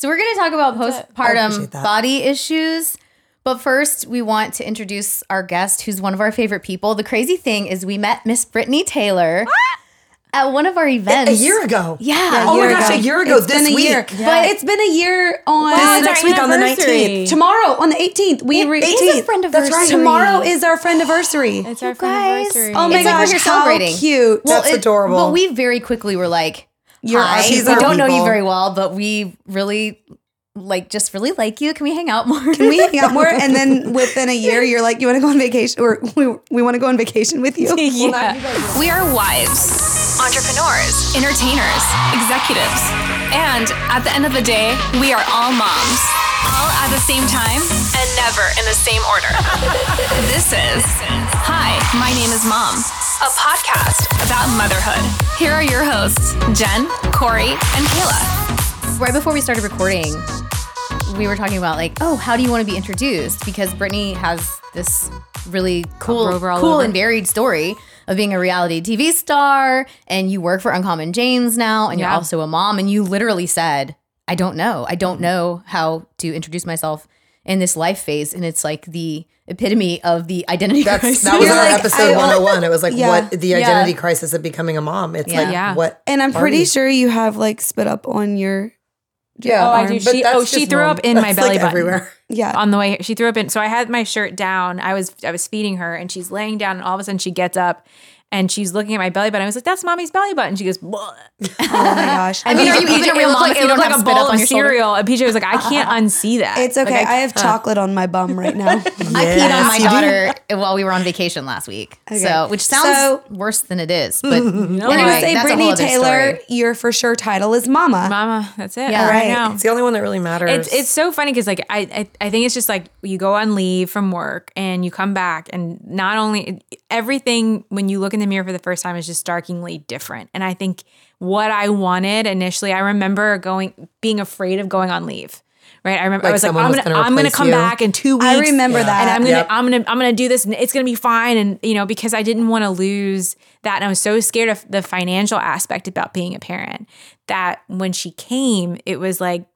So we're going to talk about postpartum body issues. But first, we want to introduce our guest, who's one of our favorite people. The crazy thing is, we met Miss Brittany Taylor at one of our events A year ago. Yeah. Oh my year gosh, ago. a year ago It's this been a week. year. But- it's been a year on This is it's next our week on the 19th. tomorrow on the 18th. We It re- is a friend That's right. tomorrow is our friend anniversary. It's our guys. anniversary. Oh my It's like we're gosh, how celebrating. cute! Well, That's adorable. But we very quickly were like, You're Hi. She's we don't know you very well, but we really like just really like you. Can we hang out more? Can we hang out more? And then within a year, you're like, you want to go on vacation, or we, we want to go on vacation with you. yeah. We are wives, entrepreneurs, entertainers, executives, and at the end of the day, we are all moms. All at the same time and never in the same order. this is Hi, my name is Mom, a podcast about motherhood. Here are your hosts, Jen, Corey, and Kayla. right before we started recording, we were talking about like, oh, how do you want to be introduced? Because Brittany has this really cool, over, all cool over. and varied story of being a reality TV star, and you work for Uncommon James now, and you're also a mom, and you literally said, I don't know, I don't mm-hmm. know how to introduce myself in this life phase, and it's like the epitome of the identity That's crisis. that was You're our like, episode I- 101. It was like Yeah. what the identity crisis of becoming a mom. It's Yeah. like Yeah. what And I'm pretty we? sure you have like spit up on your Yeah. Oh, I do. She- oh, she threw mom. up in my belly like, button. everywhere. yeah. on the way she threw up in so i had my shirt down i was i was feeding her and she's laying down and all of a sudden she gets up and she's looking at my belly button i was like that's mommy's belly button she goes "Bleh." oh my gosh. I mean, are you PJ even a real mom like, it you don't looked have like a spit bowl up on of your shoulder? cereal and pj was like i can't unsee that it's okay. Like, I, have uh. chocolate on my bum right now. I peed on my Yes, you do. daughter while we were on vacation last week. So, which sounds So- worse than it is. But We're anyway, gonna say that's a whole Brittany other Taylor. story. Your for sure title is Mama. mama that's it Yeah. right Right. now It's the only one that really matters. It's it's so funny because like I, I I think it's just like you go on leave from work and you come back and not only everything when you look in the mirror for the first time is just starkingly different. And I think what I wanted initially, I remember going being afraid of going on leave. Right, I remember I was like, I'm gonna, gonna I'm gonna come you? back in two weeks. I remember that. and I'm gonna, Yep. I'm gonna, I'm gonna do this, and it's gonna be fine. And you know, because I didn't want to lose that, and I was so scared of the financial aspect about being a parent that when she came, it was like,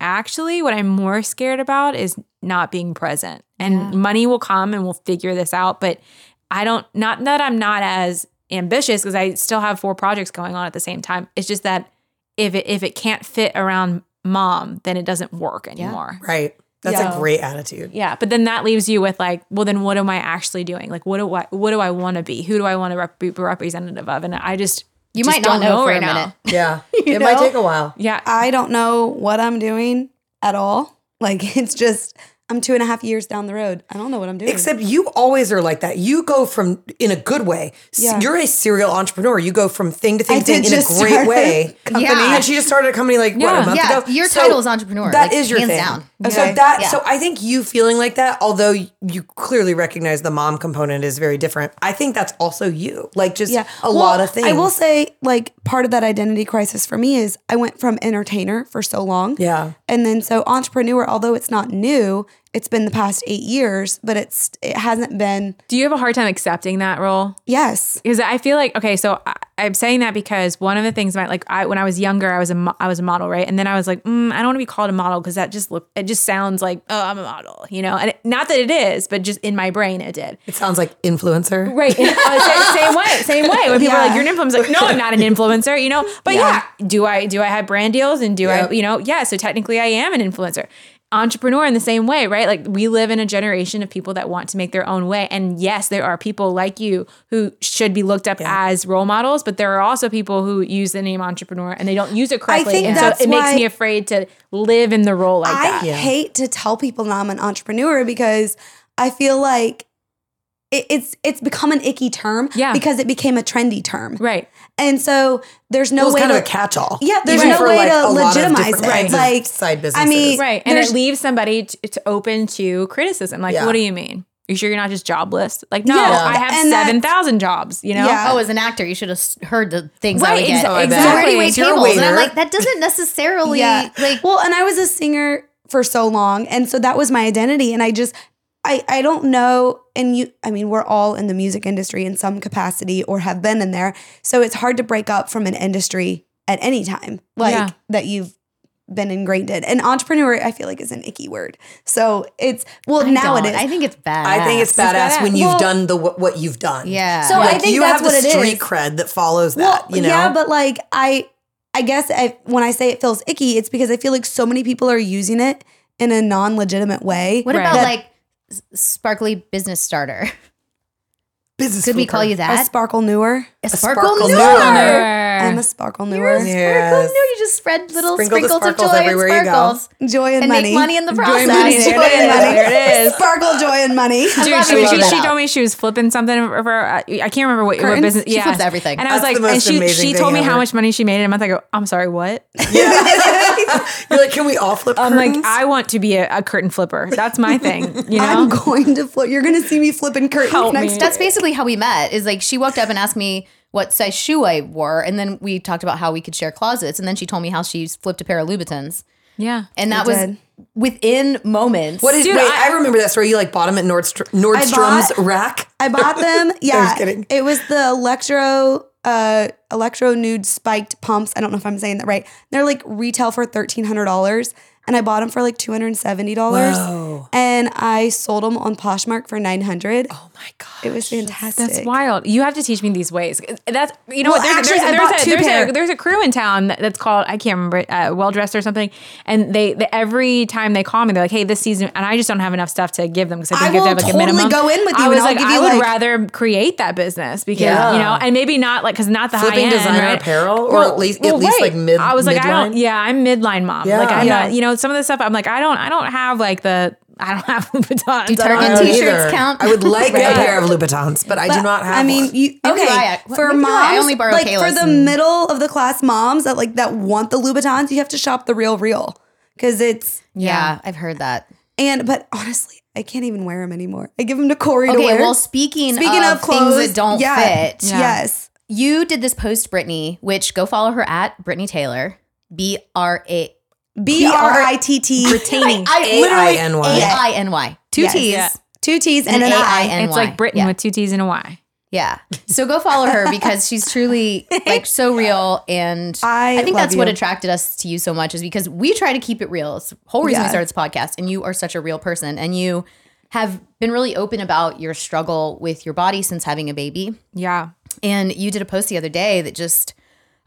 actually, what I'm more scared about is not being present. And money will come, and we'll figure this out. But I don't, not that I'm not as ambitious because I still have four projects going on at the same time. It's just that if it if it can't fit around mom, then it doesn't work anymore. right. That's Yeah. a great attitude. Yeah, but then that leaves you with like, well, then what am I actually doing? Like, what do I what do I want to be? Who do I want to rep- be representative of? And I just You just might not don't know, for right a now. minute. Yeah. it might take a while. Yeah, I don't know what I'm doing at all. Like it's just I'm two and a half years down the road. I don't know what I'm doing. Except you always are like that. You go from in a good way. Yeah. You're a serial entrepreneur. You go from thing to thing, I to thing did in a great start a way. company. Yeah. And she just started a company like what a month Yeah, ago. your title is entrepreneur, That like, is your hands thing. down. So that Yeah. so I think you feeling like that, although you clearly recognize the mom component is very different. I think that's also you. Like just yeah, a Well, lot of things. I will say, like part of that identity crisis for me is I went from entertainer for so long. Yeah. And then so entrepreneur, although it's not new, it's been the past eight years, but it's it hasn't been do you have a hard time accepting that role? yes. Because I feel like okay, so I, I'm saying that because one of the things about like I when I was younger, I was a mo- I was a model, right? And then I was like, mm, I don't want to be called a model because that just look it just sounds like oh I'm a model, you know? And it, not that it is, but just in my brain it did. it sounds like influencer. Right. Uh, same, same way. Same way. When people are like, you're an influencer. Like, no, I'm not an influencer, you know? But yeah. do I do I have brand deals and do Yep. I, you know, yeah, so technically I am an influencer. Entrepreneur in the same way, right? Like we live in a generation of people that want to make their own way. And yes, there are people like you who should be looked up as role models, but there are also people who use the name entrepreneur and they don't use it correctly. think and that's so it makes me afraid to live in the role like that. I that. hate to tell people that I'm an entrepreneur because I feel like it's it's become an icky term Yeah. because it became a trendy term. Right. And so there's no Well, it's way kind to of a catch-all. Yeah, there's Even no way like, to a lot of legitimize different it. kinds of Like, side I mean, Right. And it leaves somebody t- to open to criticism. Like, Yeah. what do you mean? You sure you're not just jobless? Like, no, Yeah. I have And 7,000 jobs, you know? Yeah. Oh, as an actor, you should have heard the things I Right, would get. exa- So where do exactly. you wait You're a tables? And I'm waiter. like, that doesn't necessarily yeah. like. well, and I was a singer for so long, and so that was my identity. And I just, I, I don't know. And you, I mean, we're all in the music industry in some capacity or have been in there. So it's hard to break up from an industry at any time, like Yeah. that you've been ingrained in. And entrepreneur, I feel like is an icky word. So it's well now it Don't. is. I think it's bad. I think it's badass when you've Well- done the what what you've done. Yeah. So I Like, think you that's have the what street is. cred that follows well, that. You know, yeah, but like I, I guess I, when I say it feels icky, it's because I feel like so many people are using it in a non-legitimate way. What Right. about That- like s- sparkly business starter? business. Could we call you a that? sparkle newer? A sparkle sparkle newer. newer. I'm a sparkle You're a sparkle Yes. newer. You just spread little Sprinkle sprinkles of joy everywhere you and go. sparkles. Joy and, And money. make money in the Joy process. and money. Joy Joy and and money. money. There it is. Sparkle, joy, and money. Dude, she, she, she told me she was flipping something for. I can't remember what, what Curtains? business. She yeah, flips everything. And I was That's like, and she she told me how much money she made, and I'm like, I'm sorry, what? You're like, can we all flip I'm curtains? like, I want to be a, a curtain flipper. That's my thing. You know, I'm going to flip. You're going to see me flipping curtains Help next me. That's basically how we met. Is like she walked up and asked me what size shoe I wore, and then we talked about how we could share closets, and then she told me how she flipped a pair of Louboutins, yeah. and that was did. within moments. what is? Dude, wait, I- I, remember that story. You like bought them at Nordstr- Nordstrom's bought- rack. I bought them. Yeah, kidding. it was the electro, uh, electro nude spiked pumps. I don't know if I'm saying that right. They're like retail for thirteen hundred dollars, and I bought them for like two hundred and seventy dollars. And I sold them on Poshmark for nine hundred. Oh my god. it was fantastic. That's wild. You have to teach me these ways. That's you know Well, what? There's, actually, I there's, bought there's, two a, there's, a, there's a crew in town that's called I can't remember uh, well dressed or something. And they, they every time they call me, they're like, "Hey, this season," and I just don't have enough stuff to give them because I I think you have to will have like totally a minimum. go in with you I and was I'll like, give I you, would like- rather create that business because Yeah. you know, and maybe not like because not the Flipping high end designer right? apparel, or at least- at least, like, mid- I was like, I don't. Yeah, I'm midline mom. Yeah. Like I'm Yeah. not. You know, some of the stuff I'm like, I don't. I don't have like the. I don't have Louboutins. Do Target I have- don't t-shirts either. count? I would like Right. a pair of Louboutins, but I do not have. I mean, you okay I. for Neither do I. I moms? only borrow like for the and- middle of the class moms that like that want the Louboutins, you have to shop the real real because it's Yeah, I've heard that. and but honestly, I can't even wear them anymore. I give them to Corey to Okay, wear. well, speaking, Speaking of, of clothes things that don't yeah, fit, yes, you did this post Brittany, which go follow her at Brittany Taylor, B R A. B R I T T Brittany. I literally A-I-N-Y. A I N Y. Two Yes. T's Yeah. two T's and and an A I I. N It's like Britain Yeah. with two T's and a Y. Yeah. So go follow her because she's truly like so real. And I think love that's what attracted us to you so much is because we try to keep it real. It's the whole reason we started this podcast. And you are such a real person. And you have been really open about your struggle with your body since having a baby. Yeah. And you did a post the other day that just,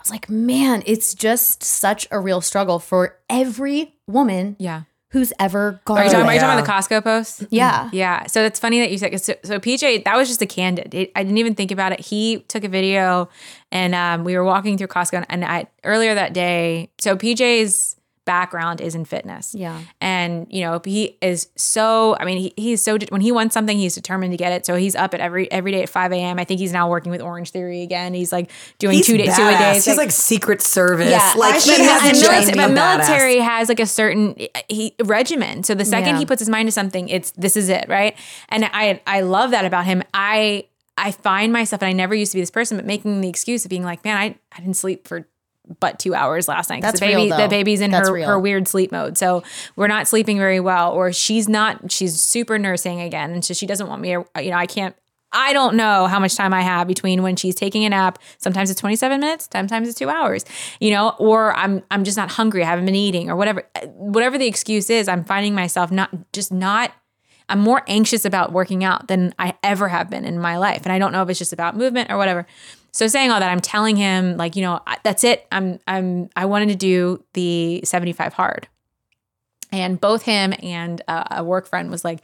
I was like, man, it's just such a real struggle for every woman Yeah. who's ever gone Are you talking, are you talking about the Costco post? Yeah. Yeah. So it's funny that you said so, so PJ, that was just a candid. It, I didn't even think about it. He took a video and um, we were walking through Costco and I earlier that day. So PJ's background is in fitness. Yeah. And you know, he is so I mean, he, he's so when he wants something, he's determined to get it. So he's up at every every day at 5 a.m. I think he's now working with Orange Theory again. He's like doing He's two days, two a days. He's like Secret Service. Yeah, like I should have a him chance join to me. be but badass. military has like a certain he regimen. So the second Yeah. he puts his mind to something, it's this is it, right? And I I love that about him. I I find myself, and I never used to be this person, but making the excuse of being like, man, I, I didn't sleep for but two hours last night. That's the baby, real, though. the baby's in That's her, real. her weird sleep mode. So we're not sleeping very well, or she's not, she's super nursing again. And so she doesn't want me, you know, I can't, I don't know how much time I have between when she's taking a nap. Sometimes it's 27 minutes, sometimes it's two hours, you know, or I'm, I'm just not hungry. I haven't been eating or whatever, eh, whatever the excuse is, I'm finding myself not just not I'm more anxious about working out than I ever have been in my life. And I don't know if it's just about movement or whatever. So saying all that, I'm telling him like, you know, that's it. I'm I'm I wanted to do the 75 hard. And both him and uh, a work friend was like,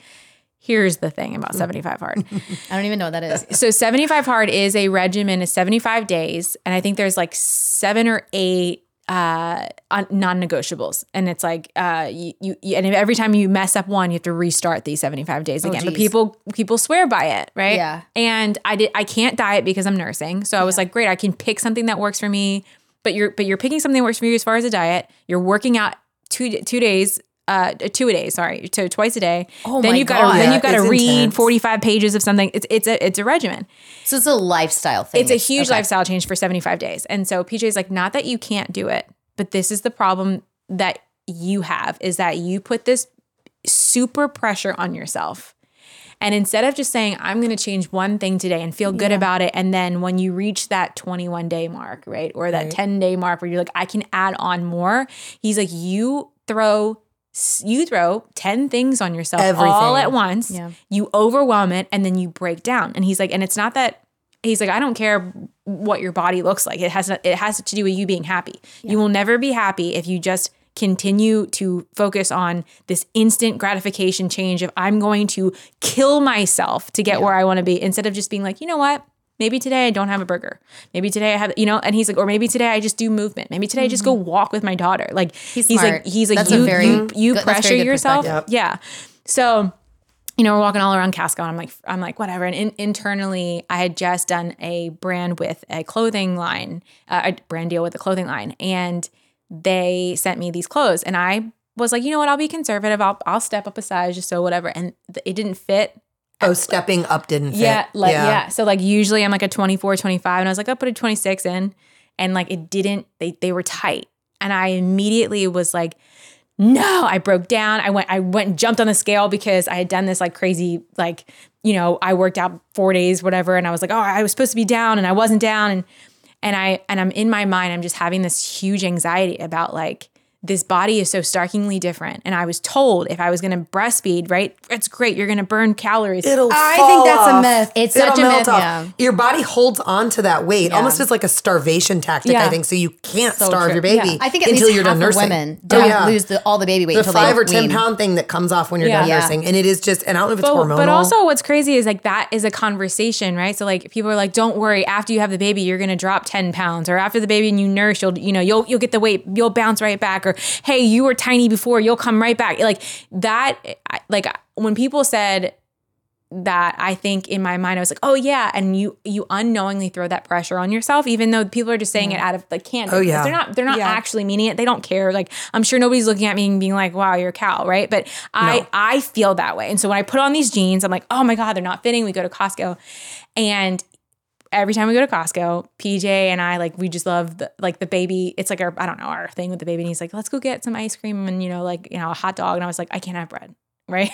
here's the thing about 75 hard. I don't even know what that is. so 75 hard is a regimen of 75 days and i think there's like seven or eight uh non-negotiables. And it's like uh you, you and every time you mess up one you have to restart these 75 days again. But people people swear by it right? Yeah. and i did i can't diet because i'm nursing. So i was like great i can pick something that works for me. But you're but you're picking something that works for you as far as a diet. You're working out two two days uh two a day sorry so twice a day Oh then my you've got God. to then you've got to read intense. 45 pages of something it's it's a it's a regimen So it's a lifestyle thing. it's a huge okay. lifestyle change for 75 days. And so PJ's like, not that you can't do it, but this is the problem that you have is that you put this super pressure on yourself. And instead of just saying, I'm going to change one thing today and feel good about it. And then when you reach that 21 day mark, right? Or that 10 day mark where you're like, I can add on more. He's like, you throw. You throw 10 things on yourself all at once. Yeah. You overwhelm it and then you break down. And he's like, and it's not that he's like, I don't care what your body looks like. It has it has to do with you being happy. You will never be happy if you just continue to focus on this instant gratification change of I'm going to kill myself to get where I want to be instead of just being like, you know what? Maybe today I don't have a burger. Maybe today I have, you know, and he's like, or maybe today I just do movement. Maybe today I just go walk with my daughter. Like He's like, he's like, That's a you, very you, you good- pressure yourself. Yeah. So you know, we're walking all around Costco, and I'm like, I'm like, whatever. And in, internally, I had just done a brand with a clothing line, uh, a brand deal with a clothing line, and they sent me these clothes, and I was like, you know what, I'll be conservative. I'll I'll step up a size, just so whatever. And th- it didn't fit. Oh, stepping up didn't fit. Yeah, like yeah. So like usually I'm like a 24, 25, and I was like, I'll put a 26 in, and like it didn't. They they were tight, and I immediately was like, no. I broke down. I went I went and jumped on the scale because I had done this like crazy like you know I worked out four days whatever, and I was like, oh, I was supposed to be down, and I wasn't down, and and I and I'm in my mind, I'm just having this huge anxiety about like this body is so starkingly different. And I was told if I was going to breastfeed, right, it's great. You're going to burn calories. It'll I fall think that's a myth. It's It'll such a myth. Yeah. Your body holds on to that weight almost as like a starvation tactic, Yeah. I think. So you can't starve true. your baby Yeah. I think at until least you're half done nursing. women Oh, don't yeah. lose the, all the baby weight the until five they or ten wean. pound thing that comes off when you're Yeah. done Yeah. nursing, and it is just, and I don't know if it's but, hormonal. but also what's crazy is like that is a conversation, right? So like people are like, don't worry, after you have the baby, you're gonna drop 10 pounds, or after the baby and you nurse, you'll you know, you'll you'll get the weight, you'll bounce right back, or hey, you were tiny before, you'll come right back. Like that like when people said that I think in my mind I was like, oh yeah, and you you unknowingly throw that pressure on yourself, even though people are just saying it out of like candor. Oh, yeah. they're not they're not Yeah. actually meaning it. They don't care. Like I'm sure nobody's looking at me and being like, wow, you're a cow, right? But I No. I feel that way, and so when I put on these jeans, I'm like, oh my god, they're not fitting. We go to Costco, and every time we go to Costco, PJ and I like we just love the like the baby. It's like our I don't know our thing with the baby. And he's like, let's go get some ice cream and you know like you know a hot dog. And I was like, I can't have bread, right?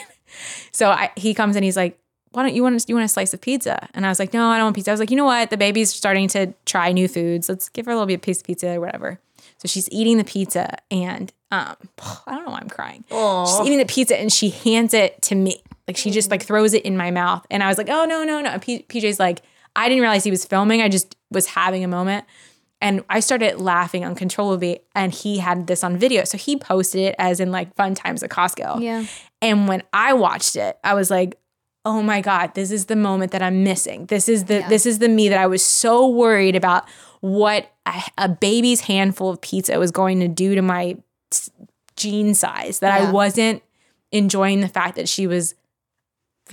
So I, he comes and he's like, why don't you want you want a slice of pizza? And I was like, no, I don't want pizza. I was like, you know what? The baby's starting to try new foods. Let's give her a little bit of piece of pizza or whatever. So she's eating the pizza and um, I don't know why I'm crying. She's eating the pizza and she hands it to me. Like she just like throws it in my mouth. And I was like, oh no, no, no. And P- PJ's like, I didn't realize he was filming. I just was having a moment. And I started laughing uncontrollably. And he had this on video. So he posted it as in like fun times at Costco. Yeah. And when I watched it, I was like, "Oh my god, this is the moment that I'm missing. This is the this is the me that I was so worried about what a, a baby's handful of pizza was going to do to my gene size that I wasn't enjoying the fact that she was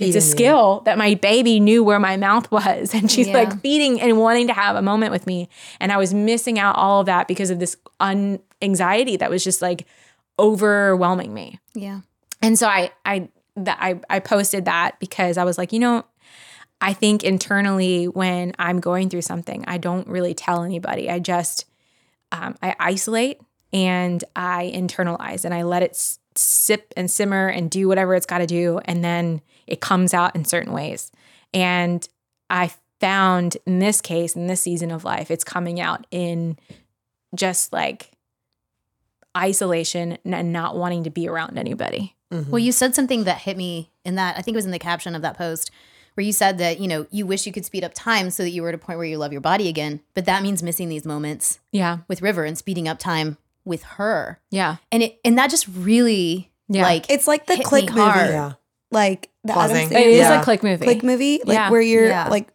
it's Feeding a you. skill that my baby knew where my mouth was and she's Yeah. like feeding and wanting to have a moment with me and I was missing out all of that because of this un- anxiety that was just like overwhelming me. Yeah. And so I I that I I posted that because I was like, you know, I think internally when I'm going through something, I don't really tell anybody. I just um, I isolate and I internalize and I let it s- sip and simmer and do whatever it's got to do, and then it comes out in certain ways. And I found in this case, in this season of life, it's coming out in just like isolation and not wanting to be around anybody. Mm-hmm. Well, you said something that hit me in that. I think it was in the caption of that post where you said that, you know, you wish you could speed up time so that you were at a point where you love your body again. But that means missing these moments Yeah. with River and speeding up time with her. Yeah. And it and that just really Yeah. like It's like the hit click movie. hard. Yeah. Like the Adam Pausing. It Sandler is Yeah. a click movie. click movie, like Yeah. where you're Yeah. like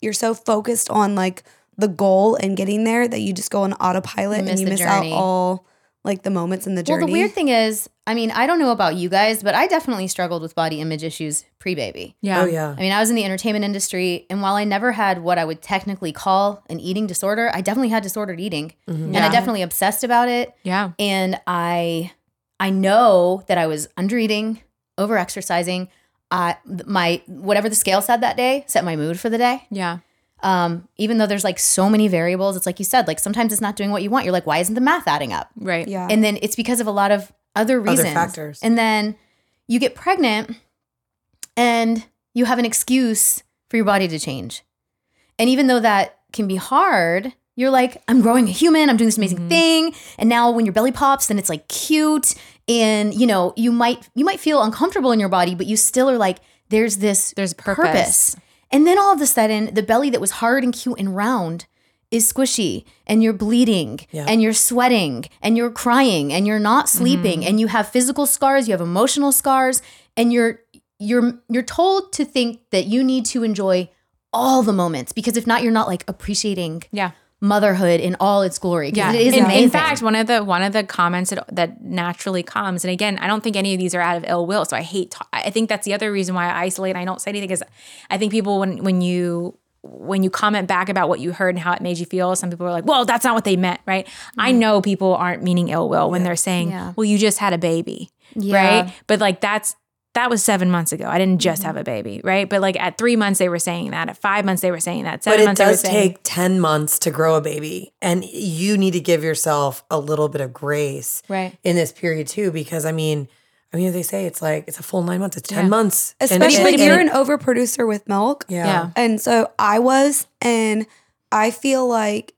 you're so focused on like the goal and getting there that you just go on autopilot You and miss you the miss out journey. all like the moments in the journey. Well, the weird thing is, I mean, I don't know about you guys, but I definitely struggled with body image issues pre-baby. Yeah. Oh yeah. I mean, I was in the entertainment industry, and while I never had what I would technically call an eating disorder, I definitely had disordered eating, mm-hmm. and I Yeah. definitely obsessed about it. Yeah. And I, I know that I was under eating, over exercising. I my whatever the scale said that day set my mood for the day. Yeah. Um, even though there's like so many variables, it's like you said, like sometimes it's not doing what you want. You're like, why isn't the math adding up? Right. yeah. and then it's because of a lot of other reasons factors. and then you get pregnant and you have an excuse for your body to change. And even though that can be hard, you're like, I'm growing a human, I'm doing this amazing thing. And now when your belly pops, then it's like cute. And you know, you might you might feel uncomfortable in your body, but you still are like, there's this There's a purpose. And then all of a sudden, the belly that was hard and cute and round is squishy and you're bleeding Yeah. and you're sweating and you're crying and you're not mm-hmm. sleeping and you have physical scars, you have emotional scars and you're you're you're told to think that you need to enjoy all the moments because if not you're not like appreciating Yeah. Motherhood in all its glory. Yeah. it is in, amazing. in fact, one of the one of the comments that, that naturally comes, and again, I don't think any of these are out of ill will. So I hate. ta- I think that's the other reason why I isolate. and I don't say anything because I think people when when you when you comment back about what you heard and how it made you feel, some people are like, "Well, that's not what they meant," right? I mm-hmm. know people aren't meaning ill will when they're saying, Yeah. "Well, you just had a baby," Yeah. right? But like that's that was seven months ago. I didn't just have mm-hmm. a baby, right? But like at three months they were saying that. At five months they were saying that. Seven But it months they were does saying take 10 months to grow a baby. And you need to give yourself a little bit of grace Right. in this period too. Because I mean, I mean, they say it's like it's a full nine months, it's 10 months. And- Especially and- you're and- an overproducer with milk. yeah. Yeah. And so I was, and I feel like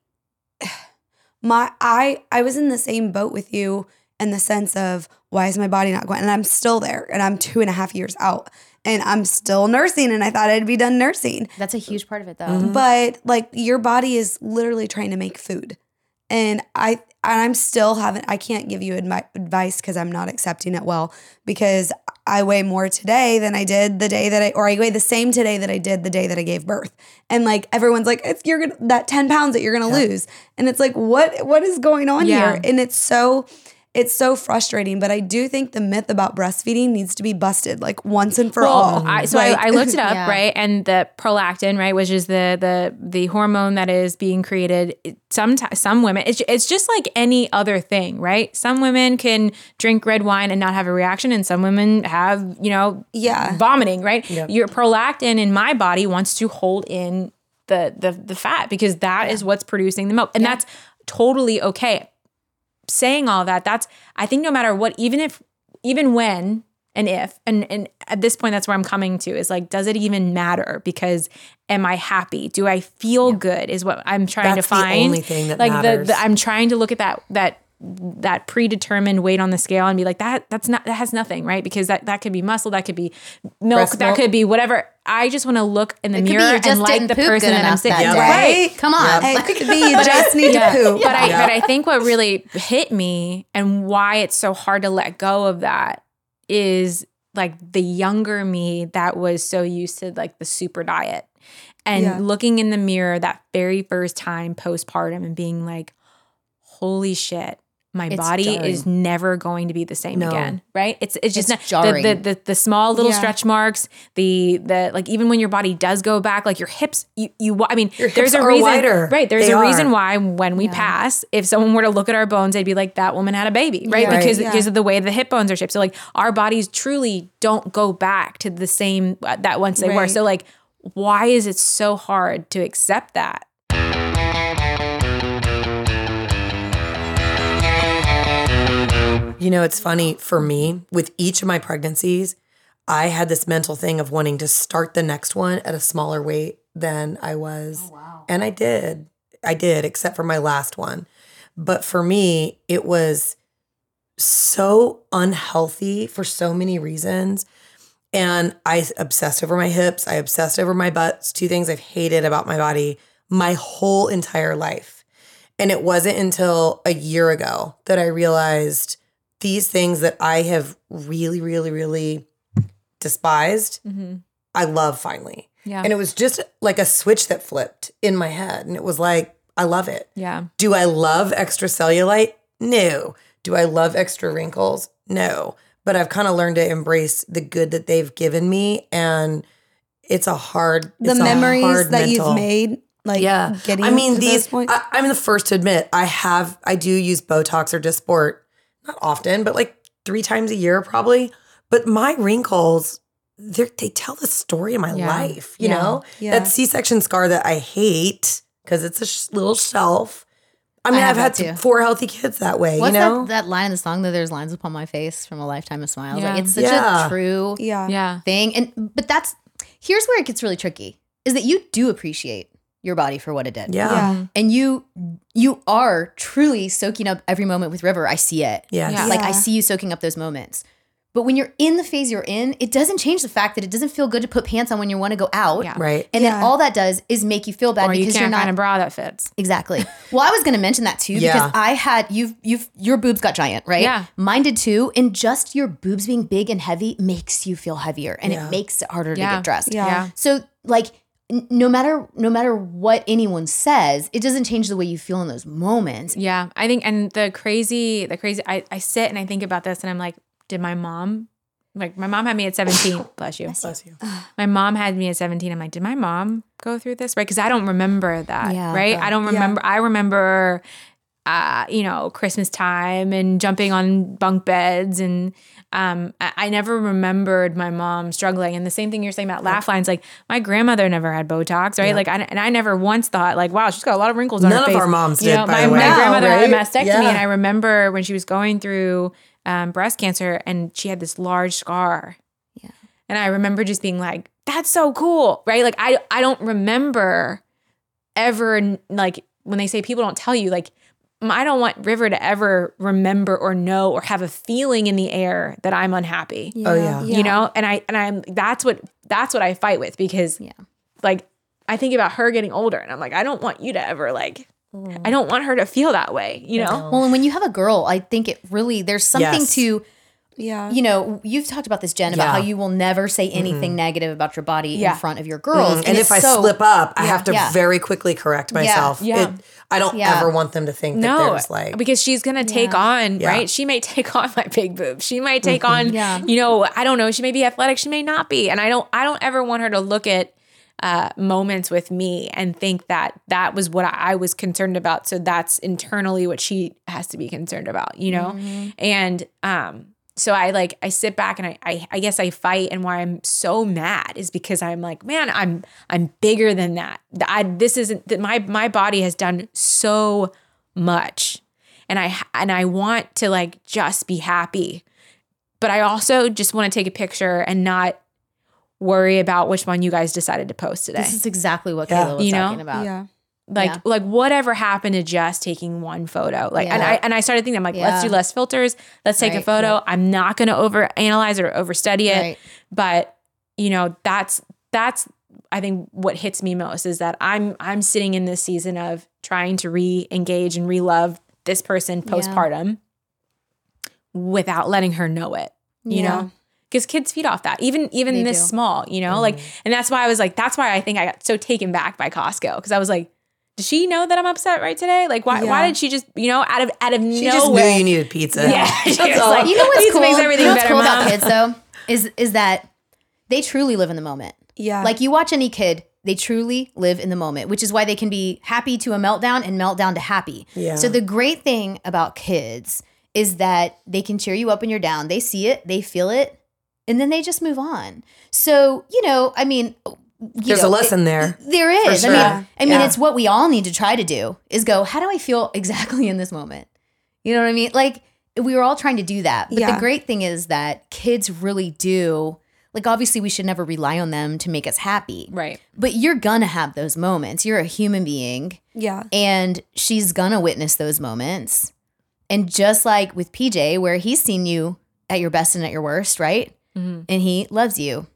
my I I was in the same boat with you in the sense of why is my body not going? And I'm still there, and I'm two and a half years out, and I'm still nursing, and I thought I'd be done nursing, that's a huge part of it though. Mm-hmm. but like your body is literally trying to make food, and I and I'm still haven't. I can't give you admi- advice because I'm not accepting it well because I weigh more today than I did the day that I, or I weigh the same today that I did the day that I gave birth. And like everyone's like, it's you're gonna that ten pounds that you're gonna lose, and it's like, what what is going on Yeah. here? And it's so. It's so frustrating, but I do think the myth about breastfeeding needs to be busted like once and for all. I, so Like- I, I looked it up, Yeah. right? And the prolactin, right, which is the the the hormone that is being created. it- Some some women, it's it's just like any other thing, right? Some women can drink red wine and not have a reaction, and some women have, you know, Yeah. vomiting, right? Your prolactin in my body wants to hold in the the the fat because that is what's producing the milk, and that's totally okay saying all that, that's I think no matter what, even if even when and if and and at this point that's where I'm coming to is like, does it even matter? Because am I happy? Do I feel good? Is what I'm trying That's to the only thing that like matters. The, the I'm trying to look at that that that predetermined weight on the scale and be like that that's not that has nothing right because that that could be muscle that could be milk Breast that milk. could be whatever i just want to look in the It could be mirror and like the person that i'm sitting that day. day. Come on. Hey, it could be you just need to poop. but I Yeah. but I think what really hit me and why it's so hard to let go of that is like the younger me that was so used to like the super diet and Yeah. looking in the mirror that very first time postpartum and being like holy shit my It's body jarring. is never going to be the same No. again right it's it's just It's not, the, the, the the small little Yeah. stretch marks the the like even when your body does go back like your hips you, you i mean Your there's a are reason wider. right there's They a reason why when we pass if someone were to look at our bones they'd be like that woman had a baby right Yeah. because Right. because of the way the hip bones are shaped so like our bodies truly don't go back to the same uh, that once they were so like why is it so hard to accept that You know, it's funny for me with each of my pregnancies, I had this mental thing of wanting to start the next one at a smaller weight than I was. Oh, and I did. I did, except for my last one. But for me, it was so unhealthy for so many reasons. And I obsessed over my hips. I obsessed over my butts. Two things I've hated about my body my whole entire life. And it wasn't until a year ago that I realized these things that I have really, really, really despised, mm-hmm. I love finally. yeah And it was just like a switch that flipped in my head. And it was like, I love it. yeah Do I love extra cellulite? No. Do I love extra wrinkles? No. But I've kind of learned to embrace the good that they've given me. And it's a hard, the it's a memories hard that mental- you've made, like yeah. getting I mean, these. I, I'm the first to admit, I have, I do use Botox or Dysport, not often, but like three times a year probably. But my wrinkles, they're, tell the story of my Yeah. life, you Yeah. know? Yeah. That C section scar that I hate because it's a sh- little shelf. I mean, I I've had that four healthy kids that way, What's you know? that, that line in the song that there's lines upon my face from a lifetime of smiles? Yeah. Like it's such Yeah. a true yeah. yeah thing. And but that's here's where it gets really tricky is that you do appreciate your body for what it did. Yeah. Yeah. And you you are truly soaking up every moment with River. I see it. Yes. Yeah. Like I see you soaking up those moments. But when you're in the phase you're in, it doesn't change the fact that it doesn't feel good to put pants on when you want to go out. Yeah. Right. And then all that does is make you feel bad or you because can't you're not find a bra that fits. Exactly. Well, I was going to mention that too Yeah. because I had you've you've your boobs got giant, right? Yeah. Mine did too, and just your boobs being big and heavy makes you feel heavier, and Yeah. it makes it harder to get dressed. Yeah. Yeah. So like. N- No matter no matter what anyone says, it doesn't change the way you feel in those moments. Yeah, I think, and the crazy, the crazy, I, I sit and I think about this and I'm like, did my mom, like, my mom had me at 17, bless you. Bless you. My mom had me at 17. I'm like, did my mom go through this? Right. Cause I don't remember that. Yeah. right. I don't Yeah. remember. I remember, uh, you know, Christmas time and jumping on bunk beds. And um, I, I never remembered my mom struggling. And the same thing you're saying about laugh lines, like my grandmother never had Botox, right? Yeah. Like, I, and I never once thought, like, wow, she's got a lot of wrinkles on None her of our moms You did, know, my, my grandmother had a right? mastectomy, Yeah. and I remember when she was going through um, breast cancer, and she had this large scar. Yeah. And I remember just being like, "That's so cool," right? Like I I don't remember ever like when they say people don't tell you like. I don't want River to ever remember or know or have a feeling in the air that I'm unhappy. Oh, yeah. You know, and I and I'm that's what that's what I fight with because Yeah. like I think about her getting older and I'm like I don't want you to ever like I don't want her to feel that way, you know? Well, and when you have a girl, I think it really there's something Yes. to Yeah. you know, you've talked about this, Jen, about Yeah. how you will never say mm-hmm. anything negative about your body Yeah. in front of your girls. Mm-hmm. And, if I so- slip up, I have to Yeah. very quickly correct myself. Yeah. It- I don't Yeah. ever want them to think that No, there's like because she's gonna take on Yeah. right. She may take on my big boobs. She might take on, Yeah. you know, I don't know. She may be athletic. She may not be. And I don't, I don't ever want her to look at uh, moments with me and think that that was what I, I was concerned about. So that's internally what she has to be concerned about, you know. And um, so I like I sit back and I, I I guess I fight. And why I'm so mad is because I'm like, man, I'm I'm bigger than that. I this isn't that my my body has done so much and i and i want to like just be happy but i also just want to take a picture and not worry about which one you guys decided to post today This is exactly what Yeah. Kayla was You know? talking about. yeah. Like yeah. like whatever happened to just taking one photo? Like and i and i started thinking i'm like let's do less filters. Let's take a Right. photo. I'm not going to over analyze or overstudy it. Right. but you know that's that's i think what hits me most is that i'm i'm sitting in this season of trying to re-engage and re-love this person postpartum without letting her know it you Yeah. know because kids feed off that even even They this do. small you know? Like mm-hmm. and that's why i was like that's why i think i got so taken back by costco because i was like does she know that i'm upset right today like why why did she just you know out of out of she nowhere just knew you needed pizza. yeah she was all. like, You know what's pizza cool? makes everything you know what's better cool Mom. about kids though is is that they truly live in the moment. Yeah. Like you watch any kid, they truly live in the moment, which is why they can be happy to a meltdown and meltdown to happy. Yeah. So the great thing about kids is that they can cheer you up when you're down. They see it, they feel it, and then they just move on. So, you know, I mean, you There's know, a lesson there. There is. sure. I mean, I mean, Yeah. it's what we all need to try to do is go, how do I feel exactly in this moment? You know what I mean? Like we were all trying to do that. But Yeah. the great thing is that kids really do like obviously we should never rely on them to make us happy. right But you're gonna have those moments. You're a human being yeah. and she's gonna witness those moments. And just like with PJ, where he's seen you at your best and at your worst, right? Mhm. And he loves you.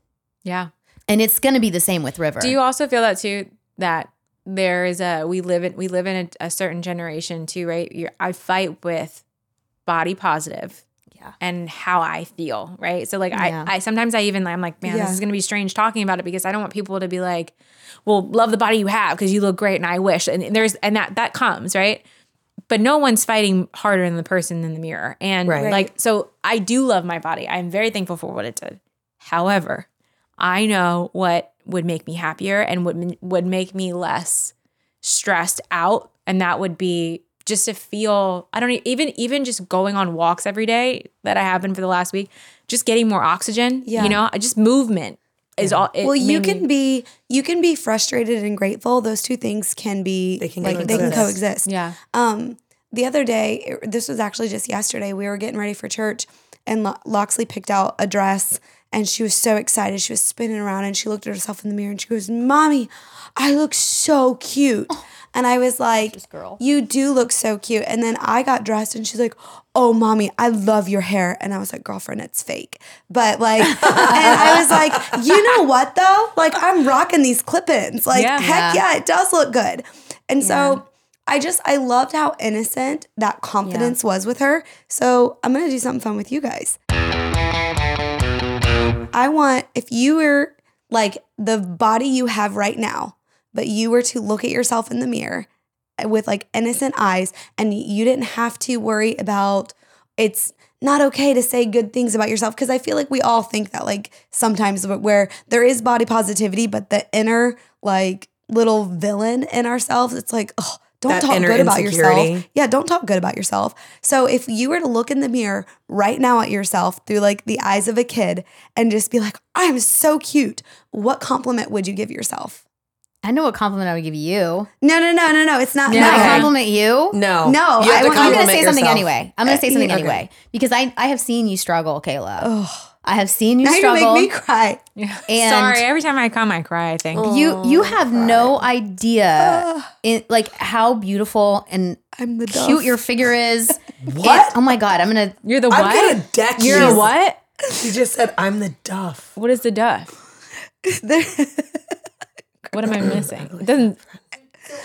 yeah And it's gonna be the same with River. Do you also feel that too? That there is a we live in we live in a, a certain generation too, right? You're, I fight with body positive, Yeah. and how I feel, right? So like Yeah. I I sometimes I even I'm like, man, Yeah. this is gonna be strange talking about it because I don't want people to be like, well, love the body you have because you look great, and I wish, and there's and that that comes right. But no one's fighting harder than the person in the mirror. And Right. like, so I do love my body. I'm very thankful for what it did. However, I know what would make me happier and would would make me less stressed out, and that would be just to feel. I don't even even just going on walks every day that I have been for the last week, just getting more oxygen. Yeah. you know, just movement is all. it Well, you made me- can be you can be frustrated and grateful. Those two things can be They can like they can coexist. coexist. yeah. Um, the other day, this was actually just yesterday. We were getting ready for church, and Lo- Loxley picked out a dress, and she was so excited. She was spinning around and she looked at herself in the mirror and she goes, Mommy, I look so cute. Oh. And I was like, girl. You do look so cute. And then I got dressed and she's like, Oh, mommy, I love your hair. And I was like, Girlfriend, it's fake. But like, and I was like, You know what though? Like, I'm rocking these clip ins. Like, Yeah. heck yeah, it does look good. And so I just, I loved how innocent that confidence was with her. So I'm going to do something fun with you guys. I want if you were like the body you have right now, but you were to look at yourself in the mirror eh, with like innocent eyes and you didn't have to worry about it's not okay to say good things about yourself because I feel like we all think that like sometimes where there is body positivity but the inner like little villain in ourselves it's like oh don't talk inner good about yourself. Yeah, don't talk good about yourself. So if you were to look in the mirror right now at yourself through like the eyes of a kid and just be like, I'm so cute, what compliment would you give yourself? I know what compliment I would give you. No, no, no, no, no. It's not. Can no. I compliment you? No. No, You I, I'm gonna compliment say something anyway. I'm gonna say uh, something okay. anyway because I I have seen you struggle, Kayla. I have seen you Now you struggle. make me cry. Yeah. And- Sorry, every time I come, I cry. I think. Oh, you you have no idea ah. in like how beautiful and I'm the cute duff. your figure is. What? And- oh my god, I'm gonna You're the I'm what? gonna deck You're you. a what? She just said, I'm the duff. What is the duff? What am I missing? It doesn't.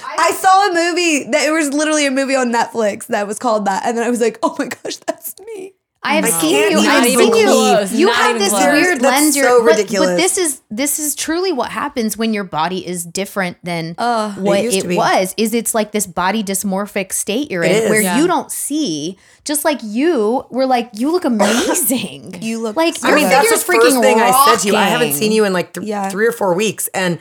I saw a movie that it was literally a movie on Netflix that was called that, and then I was like, oh my gosh, that's me. I have I seen can't you. I've even seen you. close. You Not have this close. weird That's lens. you're- so but- But, this is this is truly what happens when your body is different than uh, what It it, was. Is it's like this body dysmorphic state you're It in is. where Yeah. you don't see. Just like you, we're like you look amazing. You look like so I mean, good. that's the figure's first freaking thing I said to you. I haven't seen you in like th- Yeah. three or four weeks, and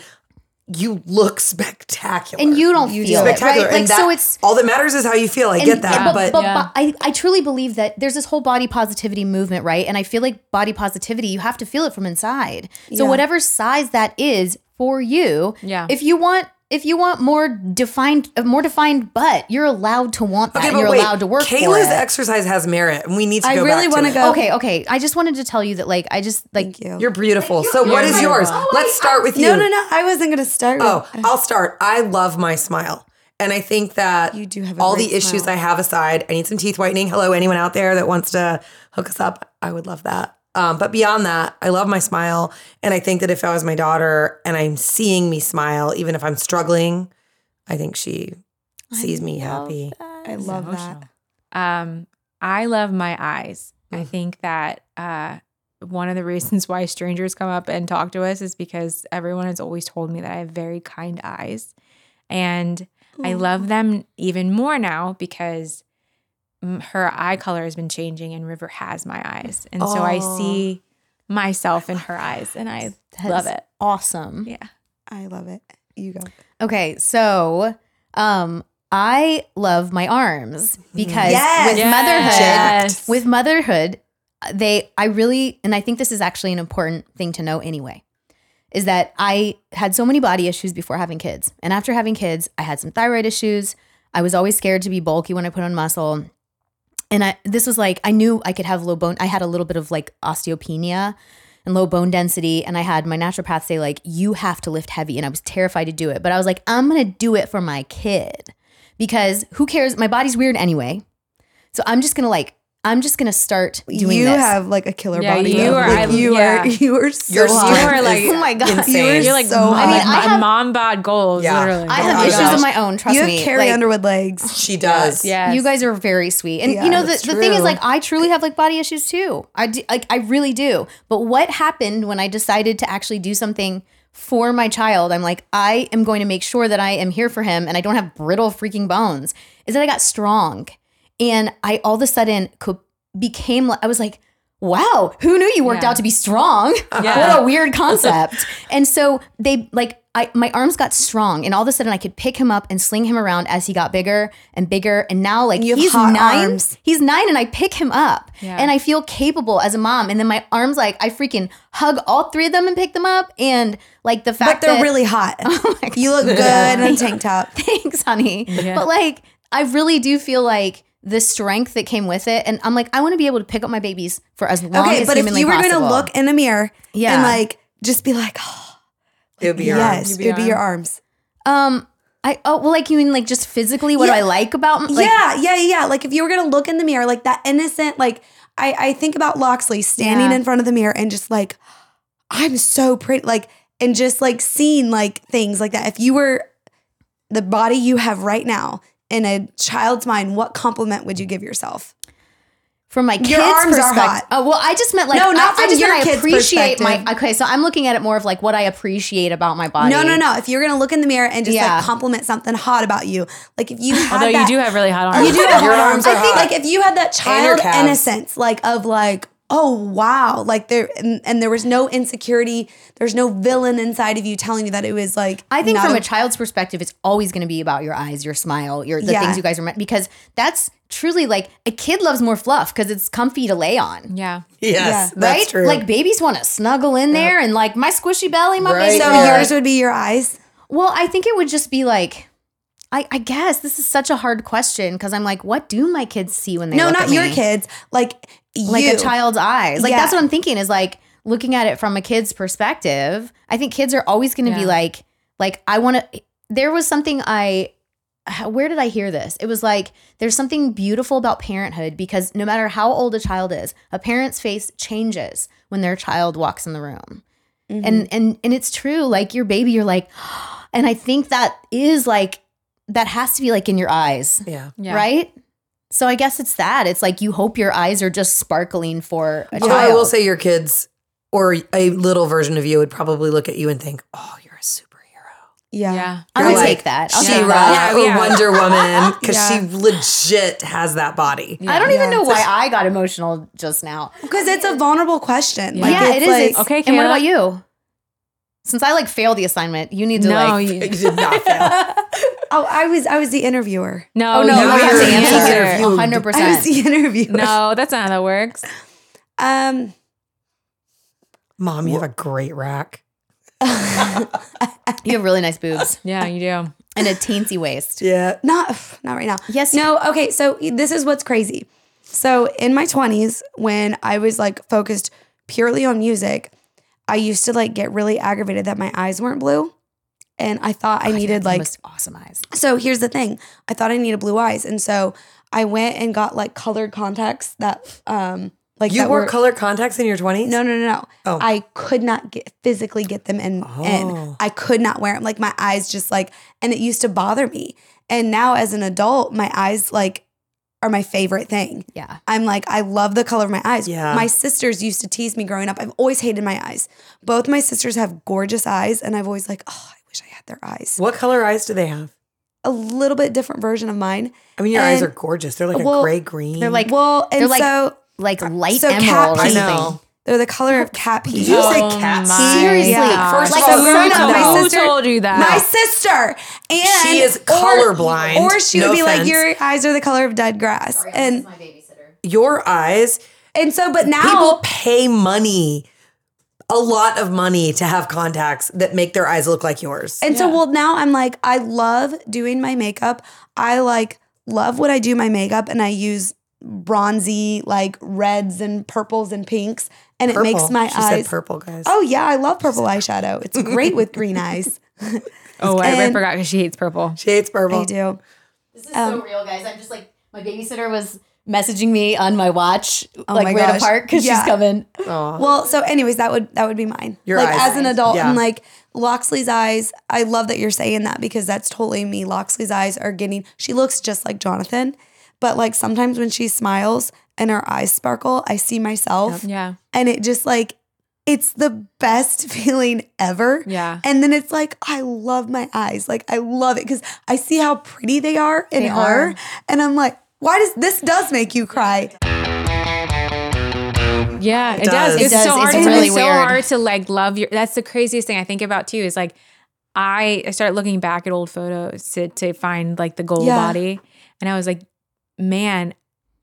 you look spectacular. and you don't You feel do. it, right? spectacular. Like and that, so, it's all that matters is how you feel. I And- get that, and- but, but, Yeah. but I, I truly believe that there's this whole body positivity movement, right? And I feel like body positivity, you have to feel it from inside. So Yeah. whatever size that is for you, Yeah. If you want, if you want more defined, a more defined butt, you're allowed to want that. okay, but you're wait, allowed to work for it. Kayla's exercise has merit, and we need to I go really wanna go- okay, okay. I just wanted to tell you that, like, I just like Thank you. You're beautiful. So, what is beautiful. yours? Oh, Let's start with you. no, no, no. I wasn't gonna start. with- Oh, I'll start. I love my smile. And I think that You do have a all great the issues smile. I have aside, I need some teeth whitening. Hello, anyone out there that wants to hook us up? I would love that. Um, but beyond that, I love my smile. And I think that if I was my daughter and I'm seeing me smile, even if I'm struggling, I think she sees me happy. I love that. Um, I love my eyes. I think that uh, one of the reasons why strangers come up and talk to us is because everyone has always told me that I have very kind eyes. And I love them even more now because mm, her eye color has been changing and River has my eyes. And so I see myself in her eyes and I love it. awesome. Yeah. I love it. You go. Okay, so um I love my arms because Yes. with Yes. motherhood, Yes. with motherhood, they I really and I think this is actually an important thing to know anyway. Is that I had so many body issues before having kids. And after having kids, I had some thyroid issues. I was always scared to be bulky when I put on muscle. And I this was like I knew I could have low bone I had a little bit of like osteopenia and low bone density and I had my naturopath say like you have to lift heavy and I was terrified to do it. But I was like I'm to do it for my kid. Because who cares? My body's weird anyway. So I'm just to like I'm just going to start doing you this. have like a killer Yeah, body. you though. are- Like, I- you yeah. are. You are so Your hot. You strength are like- Oh my God. insane. You're like so mom, hot. I mean, I a have- mom bod goals, Yeah. literally. I Oh have my issues gosh. of my own, trust you have me. Carrie Like, Underwood legs. She does. Yeah, You guys are very sweet. And Yeah, you know the, the thing is like I truly have like body issues too. I do, like I really do. But what happened when I decided to actually do something for my child? I'm like I am going to make sure that I am here for him and I don't have brittle freaking bones. Is that I got strong. And I all of a sudden could became I was like Wow, who knew you worked Yeah. out to be strong? Yeah. What a weird concept. and so they like I my arms got strong and all of a sudden I could pick him up and sling him around as he got bigger and bigger and now like he's nine. arms. He's nine and I pick him up Yeah. and I feel capable as a mom. And then my arms like I freaking hug all three of them and pick them up and like the But fact they're that really hot. Oh you look good in a tank top. thanks, honey. But like, I really do feel like the strength that came with it. And I'm like, I want to be able to pick up my babies for as long as I can. Okay, as but if you were possible. gonna look in a mirror Yeah. and like just be like, oh, It would be your yes, arms. it would be your arms. um, I oh well, like you mean like just physically what do Yeah. I like about like, yeah, yeah, yeah. Like if you were gonna look in the mirror, like that innocent, like I, I think about Loxley standing Yeah. in front of the mirror and just like, I'm so pretty, like, and just like seeing like things like that. If you were the body you have right now in a child's mind, what compliment would you give yourself? From my kids' Your arms are perspective. hot. Oh well, I just meant like No, not I, I from just your meant I kids' appreciate my perspective. okay. So I'm looking at it more of like what I appreciate about my body. No, no, no. If you're gonna look in the mirror and just Yeah. like compliment something hot about you, like if you had Although that, you do have really hot arms. You do have Your hot arms arms. are I think hot. like if you had that child innocence, like of like, oh wow, like there and, and there was no insecurity, there's no villain inside of you telling you that it was like. I think from a child's perspective, it's always going to be about your eyes, your smile, your the Yeah. things you guys are because that's truly like a kid loves more fluff because it's comfy to lay on. yeah. Yes, Yeah. that's right? true. Like babies want to snuggle in there and like my squishy belly, my Right. baby. So Yeah. yours would be your eyes. Well, I think it would just be like, I, I guess this is such a hard question because I'm like, what do my kids see when they No, look not your kids. Like Like you. a child's eyes. Like Yeah. that's what I'm thinking is like looking at it from a kid's perspective. I think kids are always going to be like, like I want to. There was something I. Where did I hear this? It was like there's something beautiful about parenthood because no matter how old a child is, a parent's face changes when their child walks in the room. Mm-hmm. and and and it's true like your baby you're like and i think that is like that has to be like in your eyes yeah. Yeah. right so i guess it's that it's like you hope your eyes are just sparkling for a Although child I will say your kids or a little version of you would probably look at you and think, "Oh, you're a superhero." Yeah. Yeah. i You're would like take that i'll She-Ra take that Yeah, or yeah. Wonder Woman because Yeah. she legit has that body. i don't even Yeah. know why i got emotional just now Because it's a vulnerable question. Like, yeah it's it is like- It's- Okay, and what about you since i like failed the assignment you need to No, like you, You did not fail. Oh, I was I was the interviewer. no, oh no you you have to the answer interview. 100% I was the interviewer. No, that's not how that works. Um Mom, you have a great rack. you have really nice boobs Yeah, you do. and a teensy waist Yeah. not not right now. Yes. No, okay, so this is what's crazy. So in my 20s when I was like focused purely on music, I used to like get really aggravated that my eyes weren't blue. And I thought I needed The like awesome eyes so here's the thing. I thought I needed blue eyes. And so I went and got like colored contacts that um like You that wore were color contacts in your 20s? no, no, no, no. Oh. I could not get physically get them in. in. Oh. I could not wear them. Like my eyes just like, and it used to bother me. And now as an adult, my eyes like are my favorite thing. yeah I'm like, I love the color of my eyes. Yeah. My sisters used to tease me growing up. I've always hated my eyes. Both my sisters have gorgeous eyes, and I've always like, oh, wish I had their eyes. What color eyes do they have? A little bit different version of mine. I mean, your eyes are gorgeous. They're like a gray green. they're like Well, and They're like so like uh, light so cat emerald or I pee. something. know. they're the color of cat pee. Did you say Oh cat? my Seriously. Yeah. First Like of all, a who son told of my Who sister- told you that? My sister. And She is colorblind. Or, she would No be like. Your eyes are the color of dead grass. And my babysitter. Your eyes, and so but now people pay money, a lot of money to have contacts that make their eyes look like yours. And so, well, now I'm like, I love doing my makeup. I like love what I do my makeup, and I use bronzy like reds and purples and pinks, and it makes my she eyes. said purple, guys. Oh yeah, I love purple eyeshadow. It's great with green eyes. oh, I, I and- forgot because she hates purple. She hates purple. I do. This is so um, real, guys. I'm just like my babysitter was messaging me on my watch, oh like Oh my right gosh. apart because Yeah. she's coming. Aw. Well, so anyways, that would that would be mine. Your like eyes. as an adult, Yeah. and like Loxley's eyes. I love that you're saying that because that's totally me. Loxley's eyes are getting. She looks just like Jonathan, but like sometimes when she smiles and her eyes sparkle, I see myself, Yeah. and it just like it's the best feeling ever. Yeah. And then it's like I love my eyes. Like I love it because I see how pretty they are in They her, are. and I'm like, why does this does make you cry? Yeah, it, does. does. It It's does. so hard. It's to, really it's so weird. hard to like love your. That's the craziest thing I think about too. Is like, I I started looking back at old photos to to find like the goal Yeah. body, and I was like, man,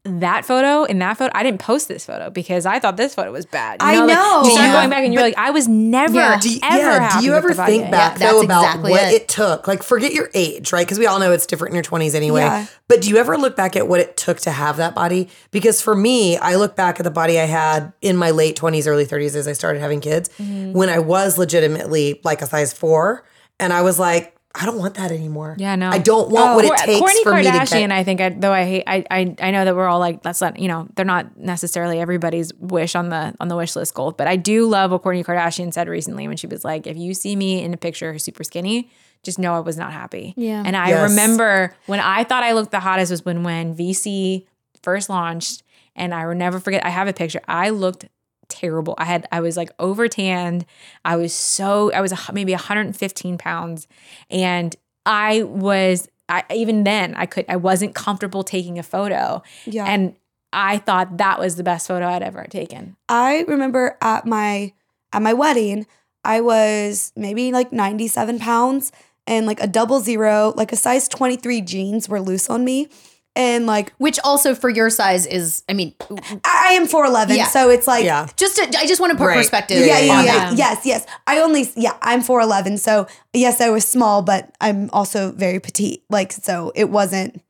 that photo in that photo, I didn't post this photo because I thought this photo was bad. You I like, know. you start Yeah. going back and you're like, I was never Yeah. Do you, ever yeah, do you ever think I back Yeah, though about exactly what it. it. took? Like, forget your age, right? Because we all know it's different in your 20s anyway. Yeah. But do you ever look back at what it took to have that body? Because for me, I look back at the body I had in my late 20s, early 30s as I started having kids Mm-hmm. when I was legitimately like a size four. And I was like, I don't want that anymore. Yeah, no. I don't want oh, what it takes Kourtney for me to Kardashian, get. I think, I, though I hate, I, I, I know that we're all like, let's let you know, they're not necessarily everybody's wish on the on the wish list goal, but I do love what Kourtney Kardashian said recently when she was like, if you see me in a picture super skinny, just know I was not happy. Yeah. and I Yes. remember when I thought I looked the hottest was when when VC first launched, and I will never forget. I have a picture. I looked terrible. I had I was like over tanned. I was so I was maybe 115 pounds, and I was I even then I could I wasn't comfortable taking a photo. Yeah. And I thought that was the best photo I'd ever taken. I remember at my at my wedding, I was maybe like 97 pounds and like a double zero, like a size 23 jeans were loose on me. And like Which also for your size is, I mean, I I am 4'11, Yeah. so it's like Yeah. just to, I just want to put Right. perspective. yeah, yeah, on yeah. Yes, yes. I only, yeah, I'm 4'11. So, yes, I was small, but I'm also very petite. Like, so it wasn't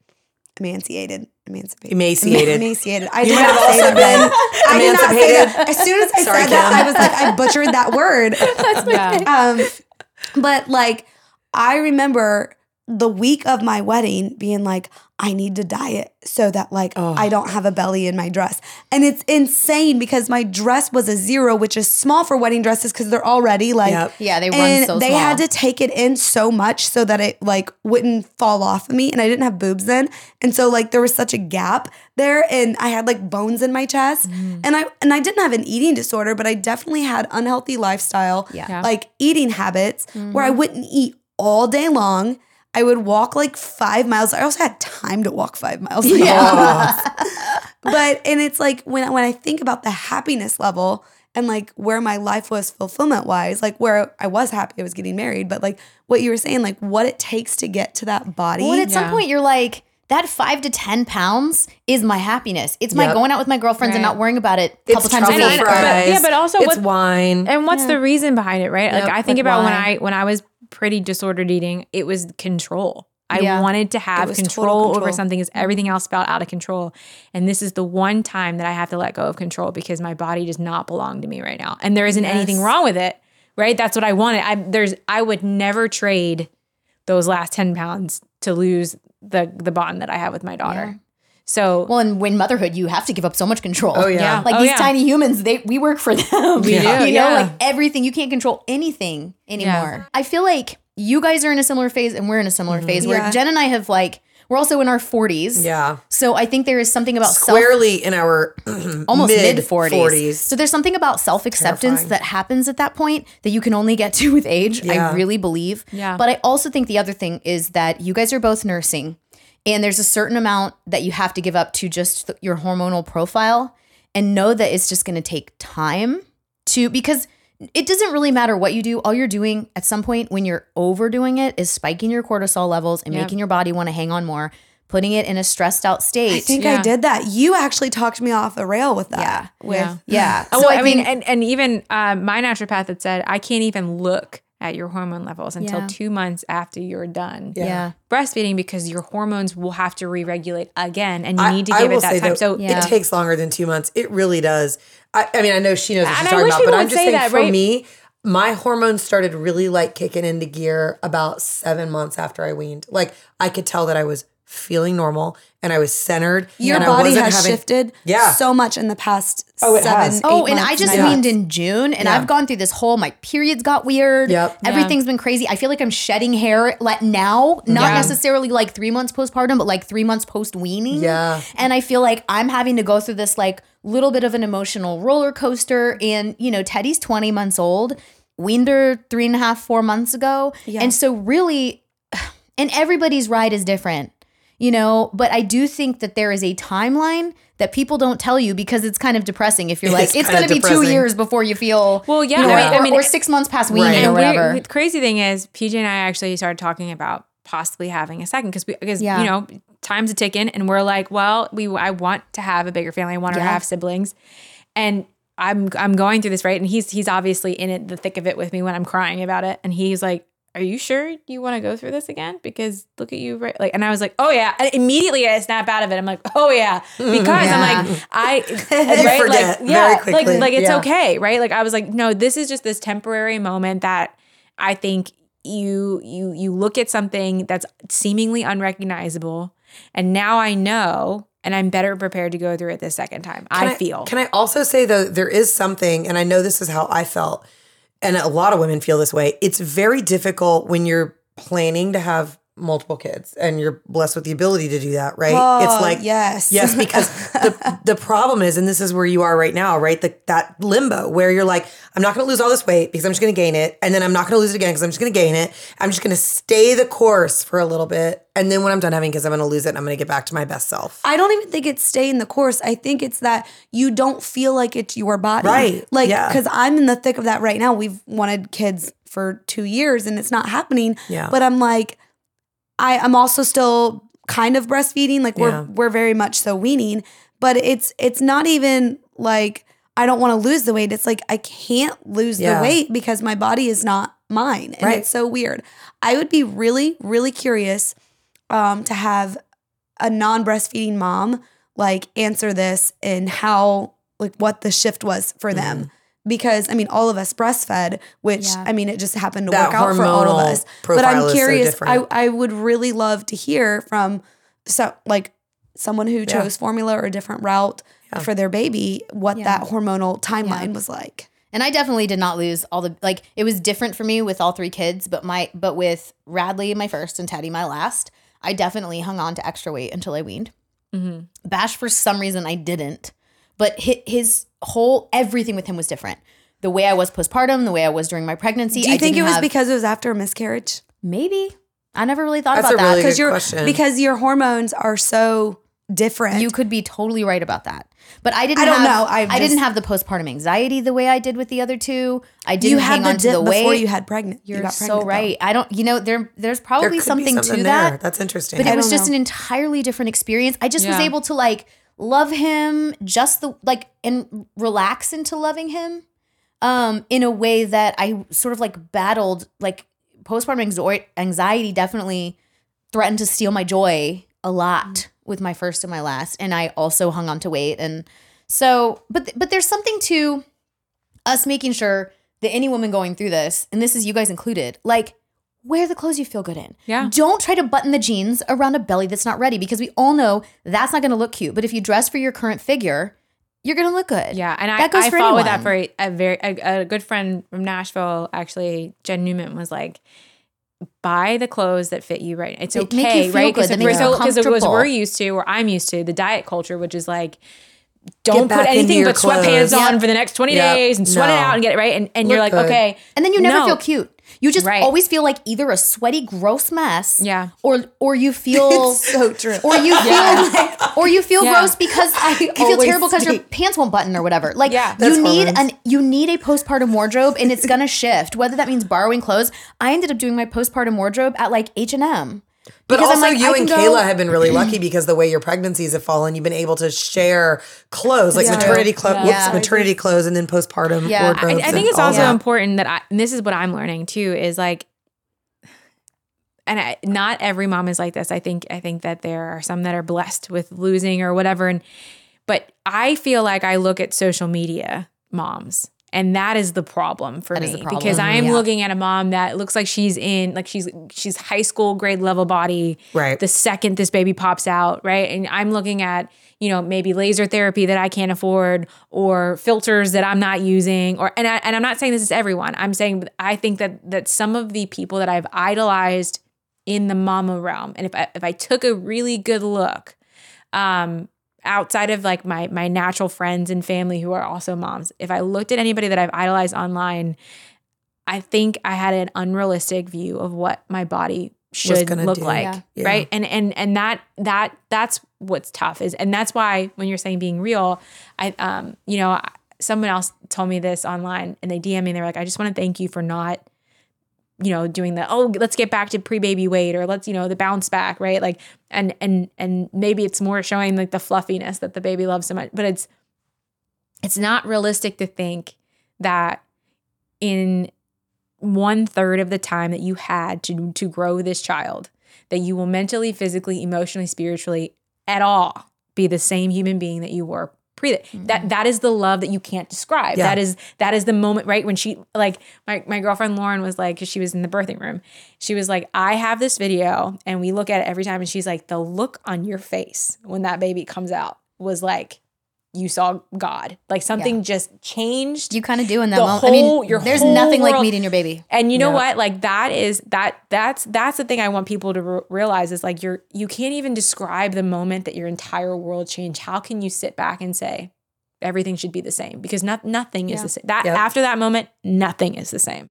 emaciated. Emancipated. Emaciated. Emaciated. I did might not have say also that. been I did not say that. As soon as I Sorry, said that, I was like, I butchered that word. Yeah. Um, but like, I remember the week of my wedding being like, I need to diet so that like I don't have a belly in my dress. And it's insane because my dress was a zero, which is small for wedding dresses because they're already like Yep. Yeah, they run and so they small. had to take it in so much so that it like wouldn't fall off of me and i didn't have boobs then and so like there was such a gap there and i had like bones in my chest Mm. and i and i didn't have an eating disorder but i definitely had unhealthy lifestyle Yeah. Yeah. like eating habits where Mm-hmm. i wouldn't eat all day long I would walk like five miles. I also had time to walk five miles. Like, but and it's like when when I think about the happiness level and like where my life was fulfillment wise, like where I was happy I was getting married, but like what you were saying, like what it takes to get to that body. Well, and at some point, you're like, that five to 10 pounds is my happiness. It's my Yep. going out with my girlfriends and not worrying about it a couple It's times a truffle week. And or- I- fries. yeah, but also it's what- wine. And what's the reason behind it, right? Yep, like I think like about when? I when I was pretty disordered eating, it was control. I Yeah. wanted to have total control, over something as everything else felt out of control. And this is the one time that I have to let go of control because my body does not belong to me right now. And there isn't anything wrong with it, right? That's what I wanted. I there's I would never trade those last 10 pounds to lose the the bond that I have with my daughter. So Well, and when motherhood, you have to give up so much control. Oh, yeah. Yeah. Like Oh, these yeah. tiny humans, they we work for them. We do, You know, yeah. like everything. You can't control anything anymore. I feel like you guys are in a similar phase and we're in a similar Mm-hmm. phase where Yeah. Jen and I have like we're also in our 40s. yeah. So I think there is something about self Squarely in our almost mid mid 40s. 40s. So there's something about self acceptance that happens at that point that you can only get to with age. Yeah. I really believe. Yeah. But I also think the other thing is that you guys are both nursing and there's a certain amount that you have to give up to just th- your hormonal profile and know that it's just going to take time to because it doesn't really matter what you do. All you're doing at some point when you're overdoing it is spiking your cortisol levels and Yep. making your body want to hang on more, putting it in a stressed out state. I think Yeah. I did that. You actually talked me off the rail with that. Yeah. With Yeah. yeah. Oh, So well, I, mean, think- and, and even uh, my naturopath had said I can't even look at your hormone levels until Yeah. two months after you're done yeah. breastfeeding because your hormones will have to re-regulate again, and you I- need to I give it that time. though, So Yeah. it takes longer than two months. It really does. I, I mean, I know she knows what And she's I talking about, but I'm just say saying that, for right? me, my hormones started really like kicking into gear about seven months after I weaned. Like I could tell that I was feeling normal and I was centered. your and I body wasn't has having- shifted Yeah. so much in the past Oh, it seven, has. eight Oh, and months, I just nine weaned in June, and Yeah. I've gone through this whole. My periods got weird. Yep. Everything's been crazy. I feel like I'm shedding hair like now, not Yeah. necessarily like three months postpartum, but like three months post weaning. Yeah. And I feel like I'm having to go through this like little bit of an emotional roller coaster. And you know, Teddy's 20 months old, weaned her three and a half, four months ago, Yeah. and so really, and everybody's ride is different you know but i do think that there is a timeline that people don't tell you because it's kind of depressing if you're like It's it's, going to be two years before you feel Well, yeah, you know, I mean- or, I mean- or six months past weaning Right. or And whatever the crazy thing is, PJ and I actually started talking about possibly having a second because we because Yeah. you know time's a ticking, and we're like, well, we I want to have a bigger family. I want to have siblings, and I'm I'm going through this right, and he's he's obviously in it, the thick of it with me when I'm crying about it, and he's like. Are you sure you want to go through this again? Because look at you, right? Like, and I was like, "Oh yeah!" And immediately I snap out of it. I'm like, "Oh yeah," mm-hmm. because I'm like, I right, forget like, yeah, very like quickly. like it's Yeah. okay, right? Like I was like, no, this is just this temporary moment that I think you you you look at something that's seemingly unrecognizable, and now I know, and I'm better prepared to go through it the second time. Can I, feel. Can I also say though, there is something, and I know this is how I felt, and a lot of women feel this way. It's very difficult when you're planning to have multiple kids and you're blessed with the ability to do that, right? Oh, it's like yes. yes, because the the problem is, and this is where you are right now, right? The, that limbo where you're like, I'm not going to lose all this weight because I'm just going to gain it, and then I'm not going to lose it again because I'm just going to gain it. I'm just going to stay the course for a little bit, and then when I'm done having kids, I'm going to lose it, and I'm going to get back to my best self. I don't even think it's staying the course. I think it's that you don't feel like it's your body. Right. Like, Yeah. because I'm in the thick of that right now. We've wanted kids for two years and it's not happening. Yeah. But I'm like, I, I'm also still kind of breastfeeding. Like we're Yeah. we're very much so weaning. But it's it's not even like I don't want to lose the weight. It's like I can't lose Yeah. the weight because my body is not mine. And Right. it's so weird. I would be really, really curious um, to have a non-breastfeeding mom like answer this and how like what the shift was for them Mm-hmm. Because i mean all of us breastfed which Yeah. i mean it just happened to That work out for all of us but i'm is so curious I. I would really love to hear from so like someone who chose formula or a different route for their baby what Yeah. that hormonal timeline was like And I definitely did not lose all the like it was different for me with all three kids, but my but with Radley my first and Teddy my last, I definitely hung on to extra weight until I weaned. Mm-hmm. Bash for some reason I didn't, but his, his whole everything with him was different. The way I was postpartum, the way I was during my pregnancy. do you I think it was have- because it was after a miscarriage maybe I never really thought That's about a really that. because you're because your hormones are so different You could be totally right about that. But I didn't I don't have, know. I I've didn't have the postpartum anxiety the way I did with the other two. I didn't you hang had the on to the weight. before you had pregnant you You're got so pregnant, though. right. I don't, you know, there there's probably could be something, to there. that. That's interesting. But I it was don't just know. an entirely different experience. I just was able to like love him just the like and relax into loving him um in a way that I sort of like battled like postpartum anxiety definitely threatened to steal my joy a lot with my first and my last and I also hung on to weight and so but but there's something to us making sure that any woman going through this and this is you guys included like wear the clothes you feel good in Yeah. don't try to button the jeans around a belly that's not ready because we all know that's not going to look cute but if you dress for your current figure you're going to look good Yeah, and I, That goes I for fought with that for a, a very a, a good friend from Nashville. Actually, Jen Newman was like, "Buy the clothes that fit you right. It's That make you okay, feel right? Because make you so, because it was we're used to, or I'm used to, the diet culture, which is like." Don't put anything your but sweatpants clothes. on for the next 20 Yep. days and sweat it out and get it right. And, and you're like, good. okay. and then you never No. feel cute you just Right. always feel like either a sweaty gross mess Yeah. or or you feel so true. or you feel or you feel Yeah. gross because you feel terrible because your pants won't button or whatever. Like Yeah. That's you need hormones. an you need a postpartum wardrobe and it's gonna shift. Whether that means borrowing clothes. I ended up doing my postpartum wardrobe at like H and M. But Because also, like, you and go- Kayla have been really lucky because the way your pregnancies have fallen, you've been able to share clothes like Yeah. maternity clothes, Yeah. maternity clothes, and then postpartum Yeah. I- I think it's also that. important that I, and this is what I'm learning too, is like, and I, not every mom is like this. I think, I think that there are some that are blessed with losing or whatever. And, but I feel like I look at social media moms and that is the problem for That me problem, because I am yeah. looking at a mom that looks like she's in like she's she's high school grade level body Right. the second this baby pops out right and I'm looking at you know maybe laser therapy that I can't afford or filters that I'm not using or and I, and I'm not saying this is everyone I'm saying I think that that some of the people that I've idolized in the mama realm and if I, if I took a really good look um outside of like my my natural friends and family who are also moms if i looked at anybody that i've idolized online i think i had an unrealistic view of what my body should look do. like Yeah. Yeah. right and and and that that that's what's tough is and that's why when you're saying being real i um you know someone else told me this online and they DM me and they're like i just want to thank you for not you know doing the oh let's get back to pre-baby weight or let's you know the bounce back right? Like and and and maybe it's more showing like the fluffiness that the baby loves so much but it's it's not realistic to think that in one third of the time that you had to to grow this child that you will mentally physically emotionally spiritually at all be the same human being that you were pre that mm-hmm. that is the love that you can't describe. Yeah. that is that is the moment right when she like my, my girlfriend lauren was like because she was in the birthing room. She was like i have this video and we look at it every time and she's like the look on your face when that baby comes out was like you saw god like something just changed You kind of do in that The moment. I mean, there's whole nothing like meeting your baby. and you know Yeah. what? Like that is that that's that's the thing I want people to re- realize is like you're you can't even describe the moment that your entire world changed. How can you sit back and say everything should be the same? Because not nothing is the same. That Yep. after that moment, nothing is the same.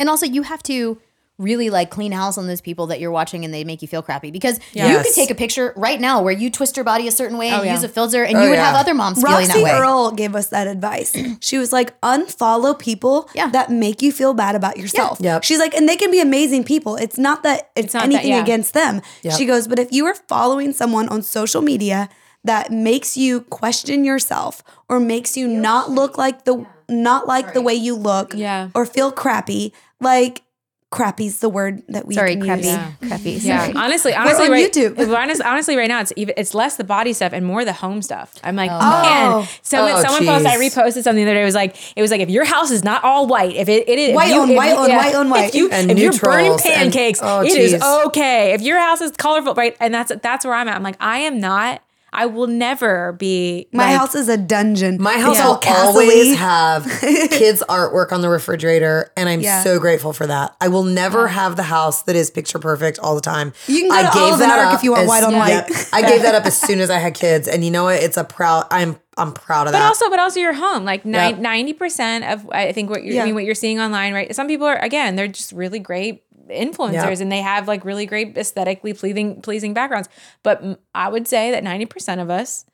And also, you have to really like clean house on those people that you're watching and they make you feel crappy because you could take a picture right now where you twist your body a certain way oh, and Oh, yeah. use a filter and Oh, you would yeah. have other moms feeling that Roxy way. Earl gave us that advice. She was like, unfollow people Yeah. that make you feel bad about yourself. Yep. She's like, and they can be amazing people. It's not that it's, not that- anything yeah. against them. Yep. She goes, but if you are following someone on social media that makes you question yourself or makes you not look like the not like the way you look Yeah. or feel crappy, like crappy's the word that we Sorry, crappy. use. Crappy. Yeah, Sorry. honestly, honestly, on right, YouTube. honest- honestly, right now it's even it's less the body stuff and more the home stuff. I'm like, Oh. man, oh. someone Oh, someone posted, I reposted something the other day. It was like, it was like if your house is not all white, if it, it is White you- on if white you- on white on white. if you And if you're burning neutrals and- pancakes, oh, it is geez. okay. If your house is colorful, right, and that's that's where I'm at. I'm like, I am not. I will never be. My like- house is a dungeon. My house It's will all castle-y. always have kids' artwork on the refrigerator, and I'm Yeah. so grateful for that. I will never have the house that is picture perfect all the time. You can go I to gave Olive and that up if you want as- white on white. Yep. I gave that up as soon as I had kids, and you know what? It's a proud. I'm I'm proud of But that. also, but also your home. Like Yep. ninety percent of I think what you're, Yeah. I mean what you're seeing online, right? Some people are again, they're just really great influencers Yep. and they have like really great aesthetically pleasing pleasing backgrounds. But I would say that ninety percent of us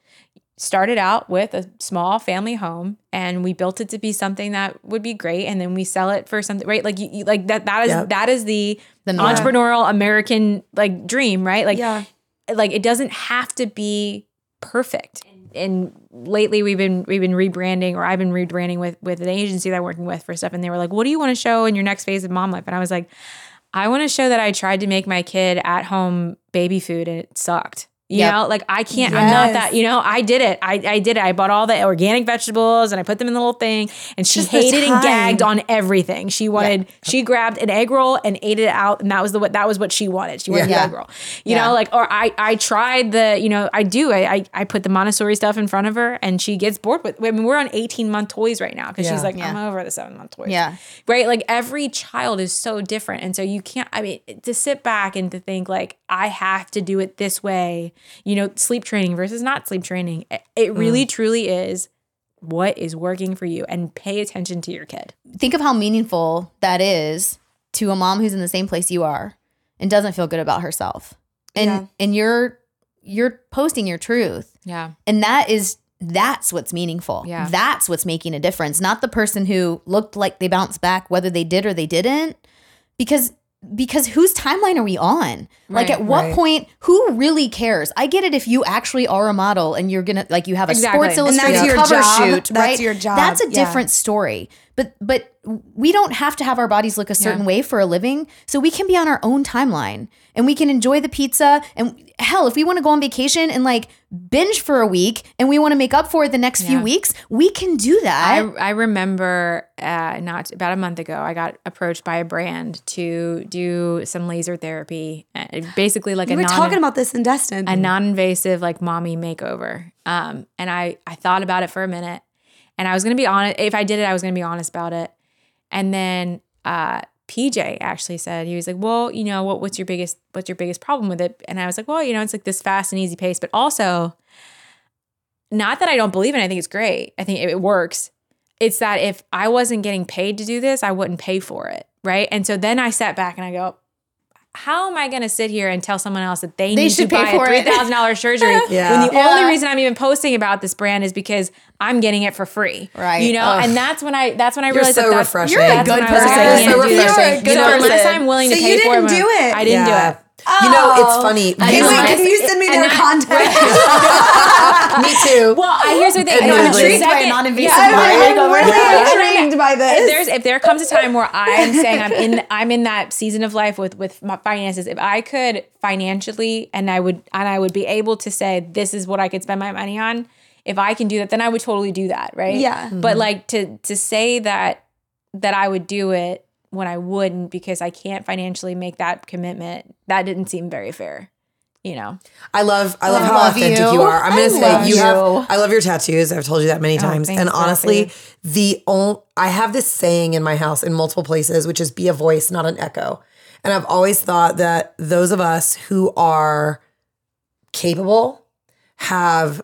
started out with a small family home and we built it to be something that would be great and then we sell it for something right like you, you like that that is Yep. that is the, The norm. entrepreneurial american like dream right like Yeah. like it doesn't have to be perfect. And lately we've been we've been rebranding or I've been rebranding with with an agency that I'm working with for stuff and they were like, "What do you want to show in your next phase of mom life?" And I was like, "I want to show that I tried to make my kid at home baby food and it sucked." You Yep. know, like I can't, I'm not that, you know, I did it. I, I did it. I bought all the organic vegetables and I put them in the little thing and she Just hated and gagged on everything. She wanted, she grabbed an egg roll and ate it out. And that was the, what, that was what she wanted. She wanted Yeah. the egg roll, you Yeah. know, like, or I, I tried the, you know, I do, I, I, I put the Montessori stuff in front of her and she gets bored with, I mean, we're on 18 month toys right now. Cause she's like, I'm over the seven month toys. Yeah. Right. Like every child is so different. And so you can't, I mean, to sit back and to think like, I have to do it this way, you know, sleep training versus not sleep training. It, really mm. truly is what is working for you and pay attention to your kid. Think of how meaningful that is to a mom who's in the same place you are and doesn't feel good about herself. And Yeah. and you're you're posting your truth. Yeah. And that is that's what's meaningful. Yeah. That's what's making a difference. Not the person who looked like they bounced back, whether they did or they didn't. Because because whose timeline are we on? like at what right. point who really cares? I get it if you actually are a model and you're gonna like you have a Exactly. sports that's illustrated your cover job. shoot, That's right? your job. That's a Yeah. different story. But but we don't have to have our bodies look a certain Yeah. way for a living. So we can be on our own timeline and we can enjoy the pizza and hell, if we want to go on vacation and like binge for a week and we want to make up for it the next few weeks, we can do that. I, I remember uh, not about a month ago, I got approached by a brand to do some laser therapy, uh, basically like We a were non talking about this in Destin. a non-invasive like mommy makeover. Um, and I I thought about it for a minute, and I was gonna be honest. If I did it, I was gonna be honest about it. And then uh, PJ actually said he was like, "Well, you know what? What's your biggest What's your biggest problem with it?" And I was like, "Well, you know, it's like this fast and easy pace, but also." Not that I don't believe in it. I think it's great. I think it works. It's that if I wasn't getting paid to do this, I wouldn't pay for it. Right. And so then I sat back and I go, how am I going to sit here and tell someone else that they, They need to should pay buy for a three it. thousand dollars surgery Yeah. when the Yeah. only reason I'm even posting about this brand is because I'm getting it for free, Right. You know, Ugh. and that's when I that's when I You're realized so that that's, refreshing. You're a good when like, person. I You're can't so refreshing. You're a good You know, unless I'm willing to So pay you for didn't it, do it. I didn't Yeah. do it. You know, it's oh. funny. I You know. know, Wait, can you send me And their contact? me too. Well, I, here's the thing. I'm intrigued by second- non-invasive yeah, mind. I'm Right. really Yeah. intrigued by this. if there's if there comes a time where I'm saying I'm in I'm in that season of life with with my finances, if I could financially and I would and I would be able to say this is what I could spend my money on, if I can do that, then I would totally do that, right? Yeah. But mm-hmm. like to to say that that I would do it when I wouldn't because I can't financially make that commitment, that didn't seem very fair. You know. I love I love I how love authentic you. you, are. I'm gonna say you you. have I love your tattoos. I've told you that many oh, times. thanks, and girl, honestly, babe. the only I have this saying in my house in multiple places, which is be a voice, not an echo. And I've always thought that those of us who are capable have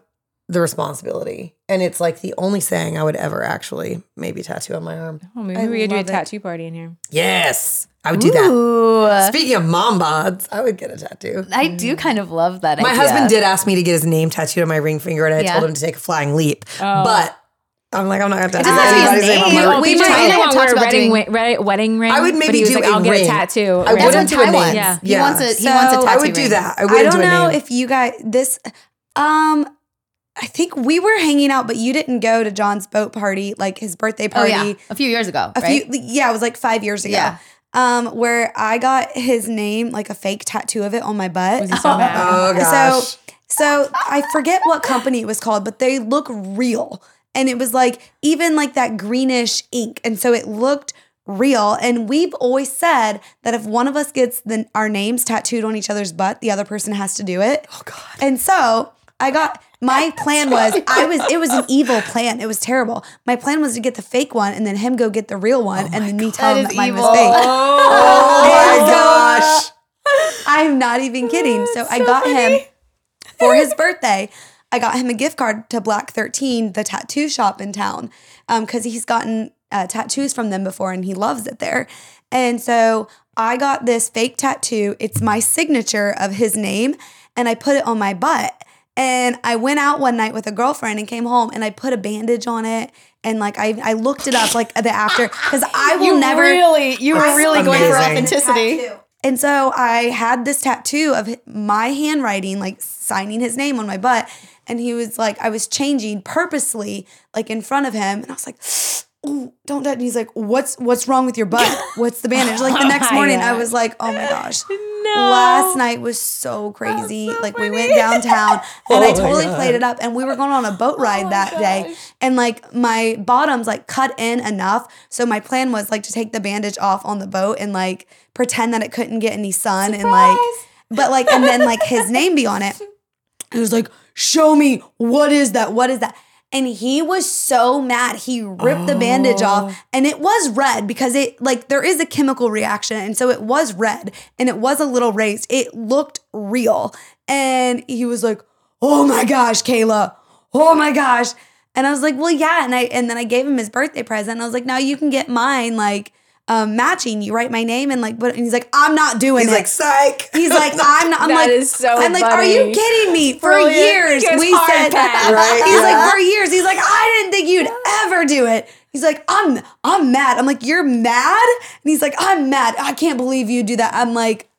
the responsibility. And it's like the only saying I would ever actually maybe tattoo on my arm. Oh, maybe I we could do a it. tattoo party in here. Yes. I would do that. Speaking of mom bods, I would get a tattoo. I do kind of love that My idea. husband did ask me to get his name tattooed on my ring finger, and I Yeah. told him to take a flying leap. But I'm like, I'm not gonna tattoo doesn't have his anybody's name on name. my We We might- finger. I might had want talked about wedding, doing- wi- red- wedding ring. I would but maybe he was do like, a I'll get a tattoo. I wouldn't That's do a Ty name. wants. Yeah. He Yeah. wants a he wants a So- tattoo. I would do ring. that. I I wouldn't don't do a know name. if you guys this um I think we were hanging out, but you didn't go to John's boat party, like his birthday Oh party. yeah, a few years ago, A right? few yeah, it was like five years ago. Yeah. Um, where I got his name, like a fake tattoo of it on my butt. Was he so mad? oh gosh. So so I forget what company it was called, but they look real. And it was like even like that greenish ink. And so it looked real. And we've always said that if one of us gets the, our names tattooed on each other's butt, the other person has to do it. Oh God. And so I got my plan was I was it was an evil plan. It was terrible. My plan was to get the fake one and then him go get the real one and then me tell That him that my fake. oh my gosh. I'm not even kidding. So, I got him for his birthday. I got him a gift card to Black 13, the tattoo shop in town, because he's gotten uh, tattoos from them before and he loves it there. And so I got this fake tattoo. It's my signature of his name, and I put it on my butt. And I went out one night with a girlfriend and came home and I put a bandage on it. And like I, I looked it up like the after because I will you never really, you were really going for authenticity. and so I had this tattoo of my handwriting, like signing his name on my butt. And he was like, I was changing purposely, like in front of him. And I was like, Ooh, don't touch. And he's like, What's what's wrong with your butt? What's the bandage? Like the next morning, I was like, Oh my gosh. No. Last night was so crazy. like we went downtown and I Oh my totally God. played it up. And we were going on a boat ride that day. And like my bottoms like cut in enough. So my plan was like to take the bandage off on the boat and like pretend that it couldn't get any sun and like but like and then like his name be on it. He was like, "Show me what is that? What is that?" And he was so mad. He ripped the bandage Oh. off and it was red because it like there is a chemical reaction and so it was red and it was a little raised. It looked real. And he was like, "Oh my gosh, Kayla. Oh my gosh." And I was like, "Well, yeah." And I and then I gave him his birthday present. And I was like, "Now you can get mine like um, matching. You write my name and like, but and he's like, I'm not doing He's it. like, psych. He's like, I'm not. I'm That like, is so I'm like, are you kidding me? For Brilliant. years, we said, pass. Right, He's yeah. like, for years, he's like, I didn't think you'd ever do it. He's like, I'm, I'm mad. I'm like, you're mad, and he's like, I'm mad. I can't believe you do that. I'm like.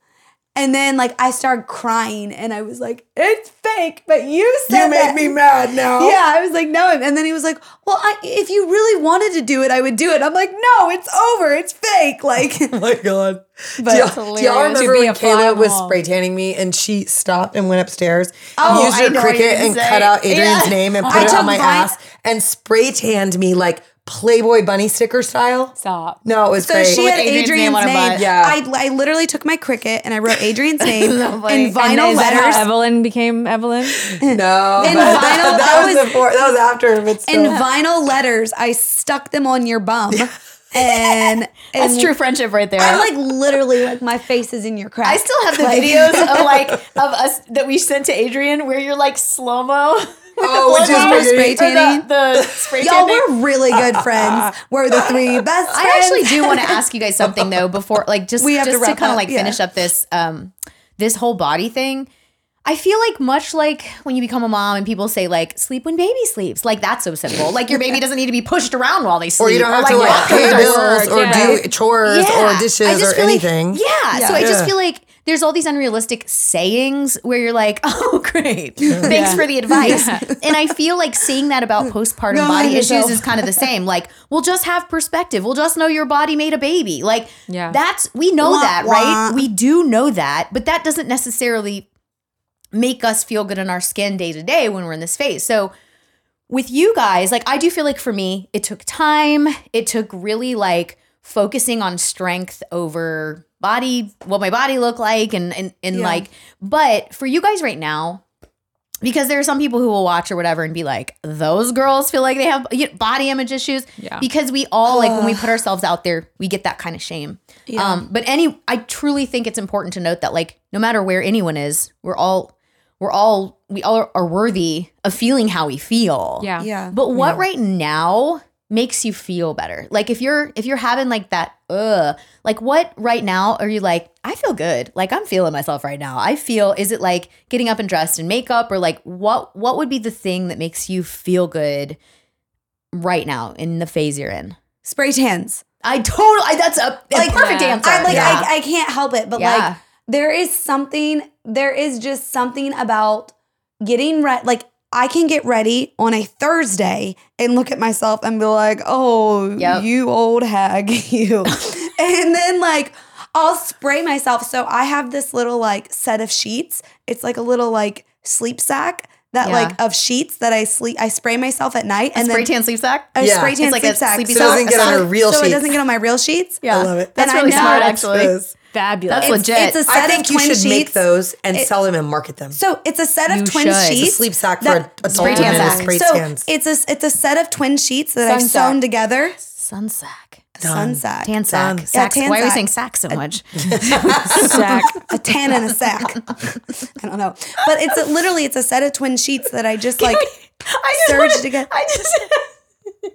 And then like I started crying and I was like, it's fake, but you said you made that. me mad now. Yeah, I was like, no. And then he was like, well, I, if you really wanted to do it, I would do it. I'm like, no, it's over. It's fake. Like, Oh my god. But do, y'all, do y'all remember when Kayla was wall. spray tanning me and she stopped and went upstairs Oh, and used I her know what Cricut and gonna cut out Adrian's Yeah. name and I put it on my Vine- ass and spray tanned me like Playboy bunny sticker style? Stop. No, it was So great. she had Adrian's Adrian's, name on her name. Yeah. I, I literally took my Cricut and I wrote Adrian's name in vinyl is that letters. how Evelyn became Evelyn? no, In vinyl, that, that was was- before. That was after. But still. in vinyl letters, I stuck them on your bum. And, That's true friendship right there. I like literally like my face is in your crack. I still have the Like- videos of like of us that we sent to Adrian where you're like slow mo Oh, which is When we're spray pretty- tanning. the spray Y'all, we're really uh, good uh, friends. Uh. We're the three best friends. I actually do want to ask you guys something though before like just We have to just to, wrap kind of up, like yeah. finish up this um this whole body thing. I feel like much like when you become a mom and people say like sleep when baby sleeps. Like that's so simple. Like your baby doesn't need to be pushed around while they sleep. Or you don't have like to like walk pay bills or yeah. do chores Yeah. or dishes or feel like- anything. yeah. So I just feel like there's all these unrealistic sayings where you're like, oh, great. Thanks for the advice. And I feel like saying that about postpartum Go body issues is kind of the same. Like, we'll just have perspective. We'll just know your body made a baby. Like, Yeah. that's, we know Wah, that, wah. right? We do know that, but that doesn't necessarily make us feel good in our skin day to day when we're in this phase. So, with you guys, like I do feel like for me, it took time. It took really like focusing on strength over body, what my body looked like, and and and Yeah. like. But for you guys right now, because there are some people who will watch or whatever and be like, those girls feel like they have you know, body image issues. Yeah. Because we all like when we put ourselves out there, we get that kind of shame. Um, but any, I truly think it's important to note that like no matter where anyone is, we're all, we're all, we all are worthy of feeling how we feel. Yeah. Yeah. But what right now makes you feel better? Like if you're if you're having like that ugh, like what right now are you like I feel good. Like I'm feeling myself right now. I feel is it like getting up and dressed in makeup or like what what would be the thing that makes you feel good right now in the phase you're in? spray tans. I totally that's a, Like, perfect answer. I like yeah. I, I can't help it, but Yeah. like there is something there is just something about getting ready like I can get ready on a Thursday and look at myself and be like, "Oh, Yep. you old hag, you." and then like I'll spray myself. So I have this little like set of sheets. It's like a little like sleep sack that Yeah. like of sheets that I sleep I spray myself at night and spray then tan sleep sack? a Yeah. spray tan It's like sleep a sack. sleepy So it doesn't get on her real so it doesn't get on my real sheets. Yeah. I love it. That's Then I really know smart actually. Those. Fabulous. That's It's, legit. it's a set I think of you should sheets. make those and It- sell them and market them. So it's a set of You twin should. It's a sheets. sleep sack for that- adult Spray tan women sack. spray so tans. it's a it's a set of twin sheets that I've Sun sewn together. Sun sack. Sun sack. Tan sack. Done. Sack. Yeah, tan Why are we saying sack so much? Sack. a tan and a sack. I don't know, but it's a, literally it's a set of twin sheets that I just like I serge wanna- together. I just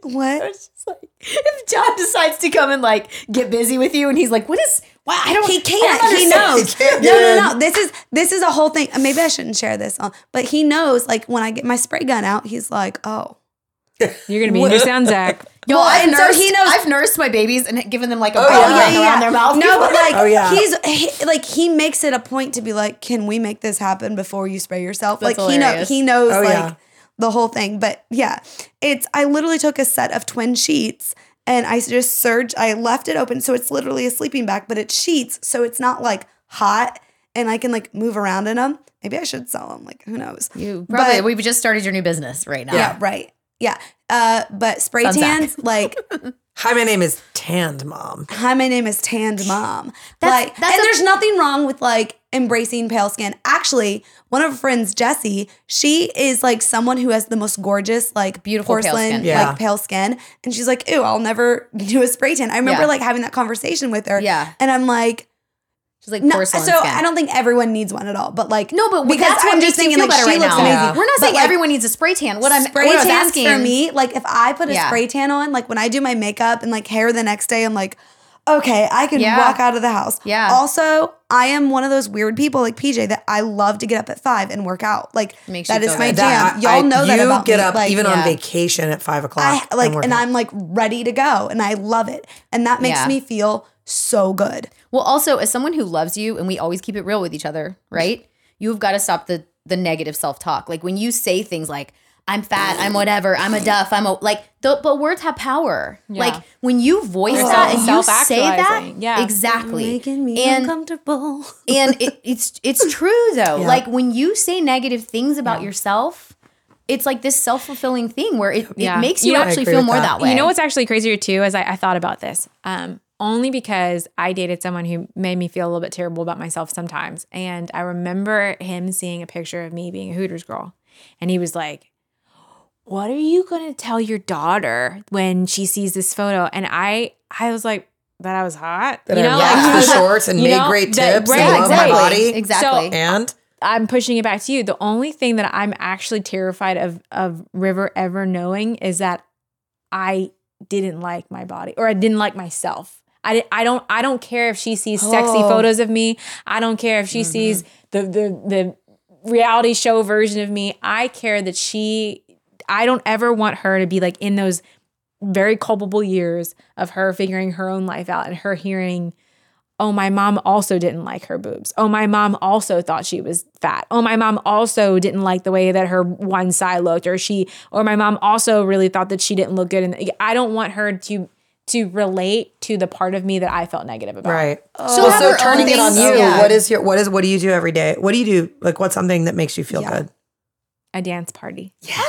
What? It's just like if John decides to come and like get busy with you, and he's like, "What is? Why I don't." Oh, he can't. don't He knows. He can't no, get no, no. This is this is a whole thing. Uh, maybe I shouldn't share this on, but he knows. Like when I get my spray gun out, he's like, "Oh, You're gonna be in your sound, Zach. Yo, Well, I've and so he knows- I've nursed my babies and given them like a Oh, ball yeah. ring around their mouth. No, but like Oh, yeah. he's he, like he makes it a point to be like, "Can we make this happen before you spray yourself?" That's like he know he knows Oh, like yeah. the whole thing. But yeah, it's I literally took a set of twin sheets and I just serged. I left it open, so it's literally a sleeping bag, but it's sheets, so it's not like hot, and I can like move around in them. Maybe I should sell them. Like who knows? you probably But- we've just started your new business right now. Yeah, right. Yeah. Uh, but spray Sunsack. tans, like, Hi, my name is Tanned Mom. hi, my name is Tanned Mom. That's- like, that's and a- there's nothing wrong with like embracing pale skin. Actually, one of her friends, Jessie, she is like someone who has the most gorgeous, like Beautiful pale porcelain, skin. Yeah. like pale skin. And she's like, ew, I'll never do a spray tan. I remember Yeah. like having that conversation with her. Yeah. And I'm like, She's like no, so skin. I don't think everyone needs one at all, but like, no, but because that's what I'm just thinking like she right looks now. amazing. We're not But, saying like, everyone needs a spray tan. What I'm spray what I tans asking for me, like if I put a Yeah. spray tan on, like when I do my makeup and like hair the next day, I'm like, okay, I can Yeah. walk out of the house. Yeah. Also, I am one of those weird people like PJ that I love to get up at five and work out. Like Makes that is my good. jam. That- Y'all I- know that you about get me. up like, even yeah. on vacation at five o'clock. I like, work and. I'm like ready to go, and I love it, and that makes Yeah. me feel so good. Well, also as someone who loves you, and we always keep it real with each other, right? You've got to stop the the negative self talk. Like when you say things like "I'm fat," "I'm whatever," "I'm a duff," "I'm a like," the, but words have power. Yeah. Like when you voice They're that and you say that, self-actualizing. Yeah. exactly. Making me and uncomfortable. and it, it's it's true though. Yeah. Like when you say negative things about yourself, it's like this self fulfilling thing where it, Yeah. it makes You you know- actually feel more that. that way. You know what's actually crazier too? As I, I thought about this, um, only because I dated someone who made me feel a little bit terrible about myself sometimes, and I remember him seeing a picture of me being a Hooters girl, and he was like, "What are you gonna tell your daughter when she sees this photo?" And I, I was like, "That I was hot." that you I know, rocked like, the shorts and made know, great that- tips right, and love exactly. my body. Exactly. So- And I'm pushing it back to you. The only thing that I'm actually terrified of of River ever knowing is that I didn't like my body or I didn't like myself. I, I don't I don't care if she sees sexy Oh. photos of me. I don't care if she mm-hmm. sees the the the reality show version of me. I care that she I don't ever want her to be like in those very culpable years of her figuring her own life out and her hearing oh my mom also didn't like her boobs oh my mom also thought she was fat oh my mom also didn't like the way that her one side looked or she or my mom also really thought that she didn't look good and i don't want her to to relate to the part of me that i felt negative about Right. Oh. She'll well, so turning it on you, yeah. what is your what is what do you do every day? What do you do? Like what's something that makes you feel Yeah. good? a dance party Yes.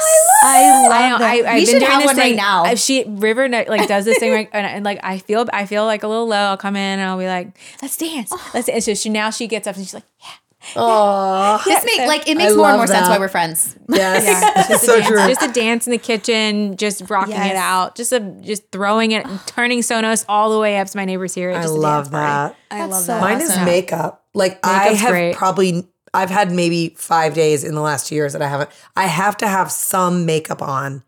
I love I know. that. I, I've We been should doing have this one right thing- now. If she River like does this thing right, and, and like I feel I feel like a little low. I'll come in and I'll be like, "Let's dance, Oh. let's." And so she now she gets up and she's like, "Yeah, Oh, This make like it I makes more and love more sense why we're friends. yes. Yeah, just, so a dance, true. just a dance in the kitchen, just rocking it out, just a just throwing it, turning Sonos all the way up to my neighbor's here. I Just a love dance party. that. I That's love so that. Mine is makeup. Like I have great. probably I've had maybe five days in the last two years that I haven't. I have to have some makeup on.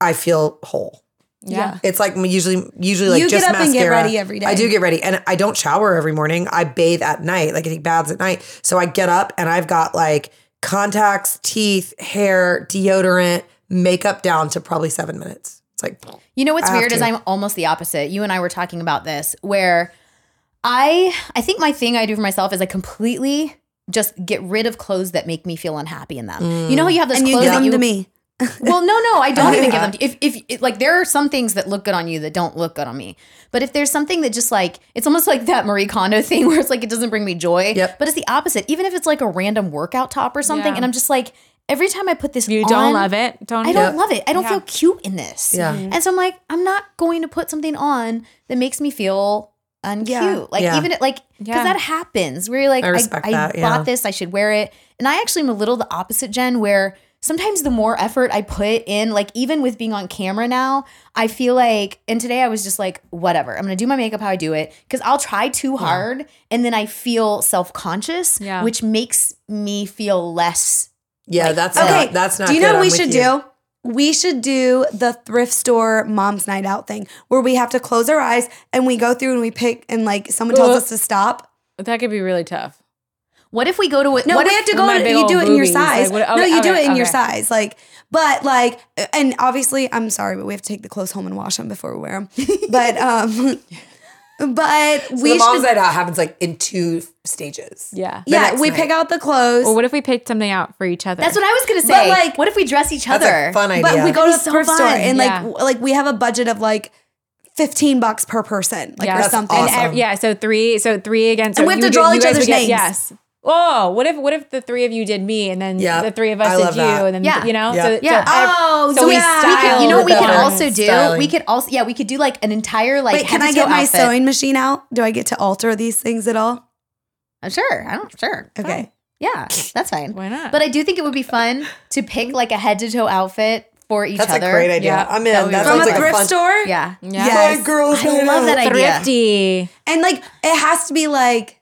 I feel whole. Yeah. It's like usually usually like You just get up and get ready every day. I do get ready, and I don't shower every morning. I bathe at night. Like I take baths at night. So I get up and I've got like contacts, teeth, hair, deodorant, makeup down to probably seven minutes. It's like You know what's I have weird is. I'm almost the opposite. You and I were talking about this where I I think my thing I do for myself is I completely just get rid of clothes that make me feel unhappy in them. You know how you have those and you clothes give that them you to me. Well, no, no, I don't even give them. To, if if it, like there are some things that look good on you that don't look good on me, but if there's something that just like it's almost like that Marie Kondo thing where it's like it doesn't bring me joy. Yep. But it's the opposite. Even if it's like a random workout top or something, Yeah. and I'm just like every time I put this, You on, don't love it. Don't. I don't Yep. love it. I don't Yeah. feel cute in this. Yeah. Mm-hmm. And so I'm like, I'm not going to put something on that makes me feel uncute. Yeah. Like Yeah. even it, like because Yeah. that happens where you're like, I I, respect I that, yeah. bought this, I should wear it. And I actually am a little the opposite, Jen, where sometimes the more effort I put in, like even with being on camera now, I feel like, and today I was just like, whatever, I'm gonna do my makeup how I do it because I'll try too hard and then I feel self conscious, Yeah. which makes me feel less. yeah, that's Okay, not, that's not. Do you good. know what we should you. do? We should do the thrift store mom's night out thing where we have to close our eyes and we go through and we pick and like someone tells Ugh. us to stop. That could be really tough. What if we go to a No, what we if- have to go. to- You do it in your boobies, like, size. what- no, okay, you do it okay, in your size. Like, but like, and obviously, I'm sorry, but we have to take the clothes home and wash them before we wear them. but um, but So we the mom's should. night out happens like in two stages. Yeah. the Yeah, we night. pick out the clothes. Or what if we picked something out for each other? That's what I was gonna say. But, like- what if we dress each That's other? a fun idea. But we go to the That'd be so thrift store and Yeah. like like we have a budget of like fifteen bucks per person, like Yeah. or something. awesome. And ev- yeah, so three, so three against. And we have to draw you each guys other's get- names. Yes. Oh, what if what if the three of you did me and then Yeah, the three of us I did you that. and then Yeah. you know Yeah. so, Yeah. so Oh, so so we yeah. we could, you know what we with could also do? styling. We could also yeah, we could do like an entire like Wait, can I get toe my outfit. sewing machine out? Do I get to alter these things at all? Uh, Sure, I don't sure. Okay. Fine. Yeah, that's fine. Why not? But I do think it would be fun to pick like a head to toe outfit for each That's other. That's a great idea. Yeah, I'm in. be That. From a like thrift fun. store? Yeah. yeah. Yes. My girls I night love out. that idea. thrifty. And like it has to be like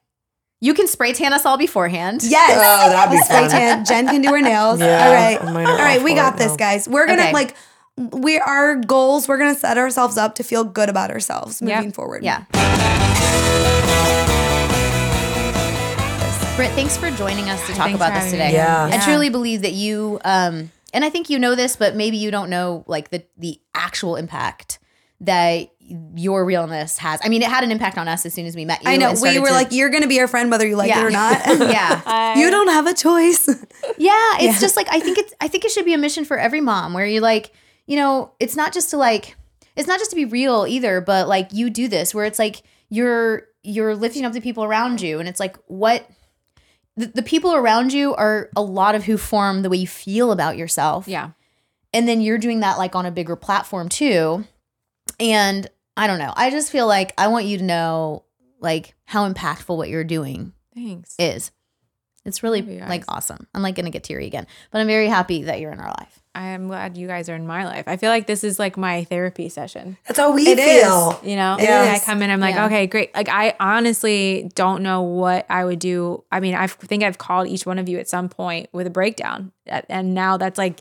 You can spray tan us all beforehand. yes. Oh, that'd be Spray fun. tan. Jen can do her nails. Yeah, All right. I might All not right, opt we got it, this, no. guys. We're gonna Okay. like we our goals, we're gonna set ourselves up to feel good about ourselves Yep. moving forward. Yeah. Britt, thanks for joining us to talk Thanks about this today. me. Yeah. I truly believe that you, um, and I think you know this, but maybe you don't know like the the actual impact that your realness has. I mean, it had an impact on us as soon as we met you. I know. We were to- like, you're gonna be our friend whether you like Yeah. it or not. yeah, you don't have a choice. yeah. It's Yeah. just like I think it's I think it should be a mission for every mom where you're like, you know, it's not just to like, it's not just to be real either, but like you do this where it's like you're you're lifting up the people around you, and it's like what the, the people around you are a lot of who form the way you feel about yourself. Yeah. and then you're doing that like on a bigger platform too and i don't know i just feel like i want you to know like how impactful what you're doing Thanks. is it's really Love you like awesome i'm like gonna get teary again but i'm very happy that you're in our life I'm glad you guys are in my life. I feel like this is like my therapy session. That's how we It is. feel. You know, It And I is. come in, I'm like, Yeah. okay, great. Like, I honestly don't know what I would do. I mean, I think I've called each one of you at some point with a breakdown, and now that's like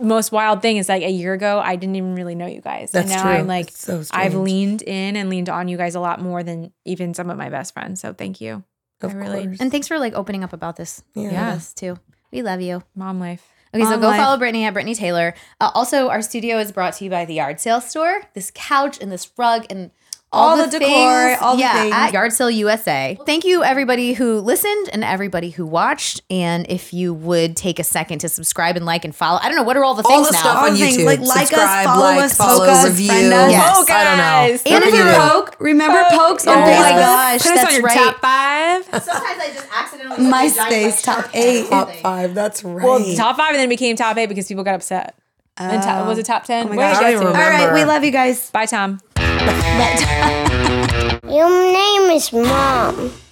most wild thing is like a year ago, I didn't even really know you guys, That's and now true. I'm like, so I've leaned in and leaned on you guys a lot more than even some of my best friends. So thank you, Of I really- course. And thanks for like opening up about this Yeah. with us too. We love you. mom life. Okay, so go life. follow Brittany at Brittany Taylor. Uh, also, our studio is brought to you by the Yard Sale Store. This couch and this rug and all, All the, the decor, things, all the yeah, things. at Yard Sale USA. Thank you, everybody who listened and everybody who watched. And if you would take a second to subscribe and like and follow, I don't know what are all the All things the now. stuff All on the things, YouTube. like, like us, follow like, us, follow, poke us, review. friend us. Yes. Poke I don't know. And if you you're. Poke, remember Pokes on Oh my Facebook? gosh, Put us that's on your right. top five. Sometimes I just accidentally MySpace top eight. Top five. That's right. Well, top five, and then it became top eight because people got upset. and top, was it top oh ten? Oh my gosh. did I you don't get even to? All right, we love you guys. Bye, Tom. Your name is Mom.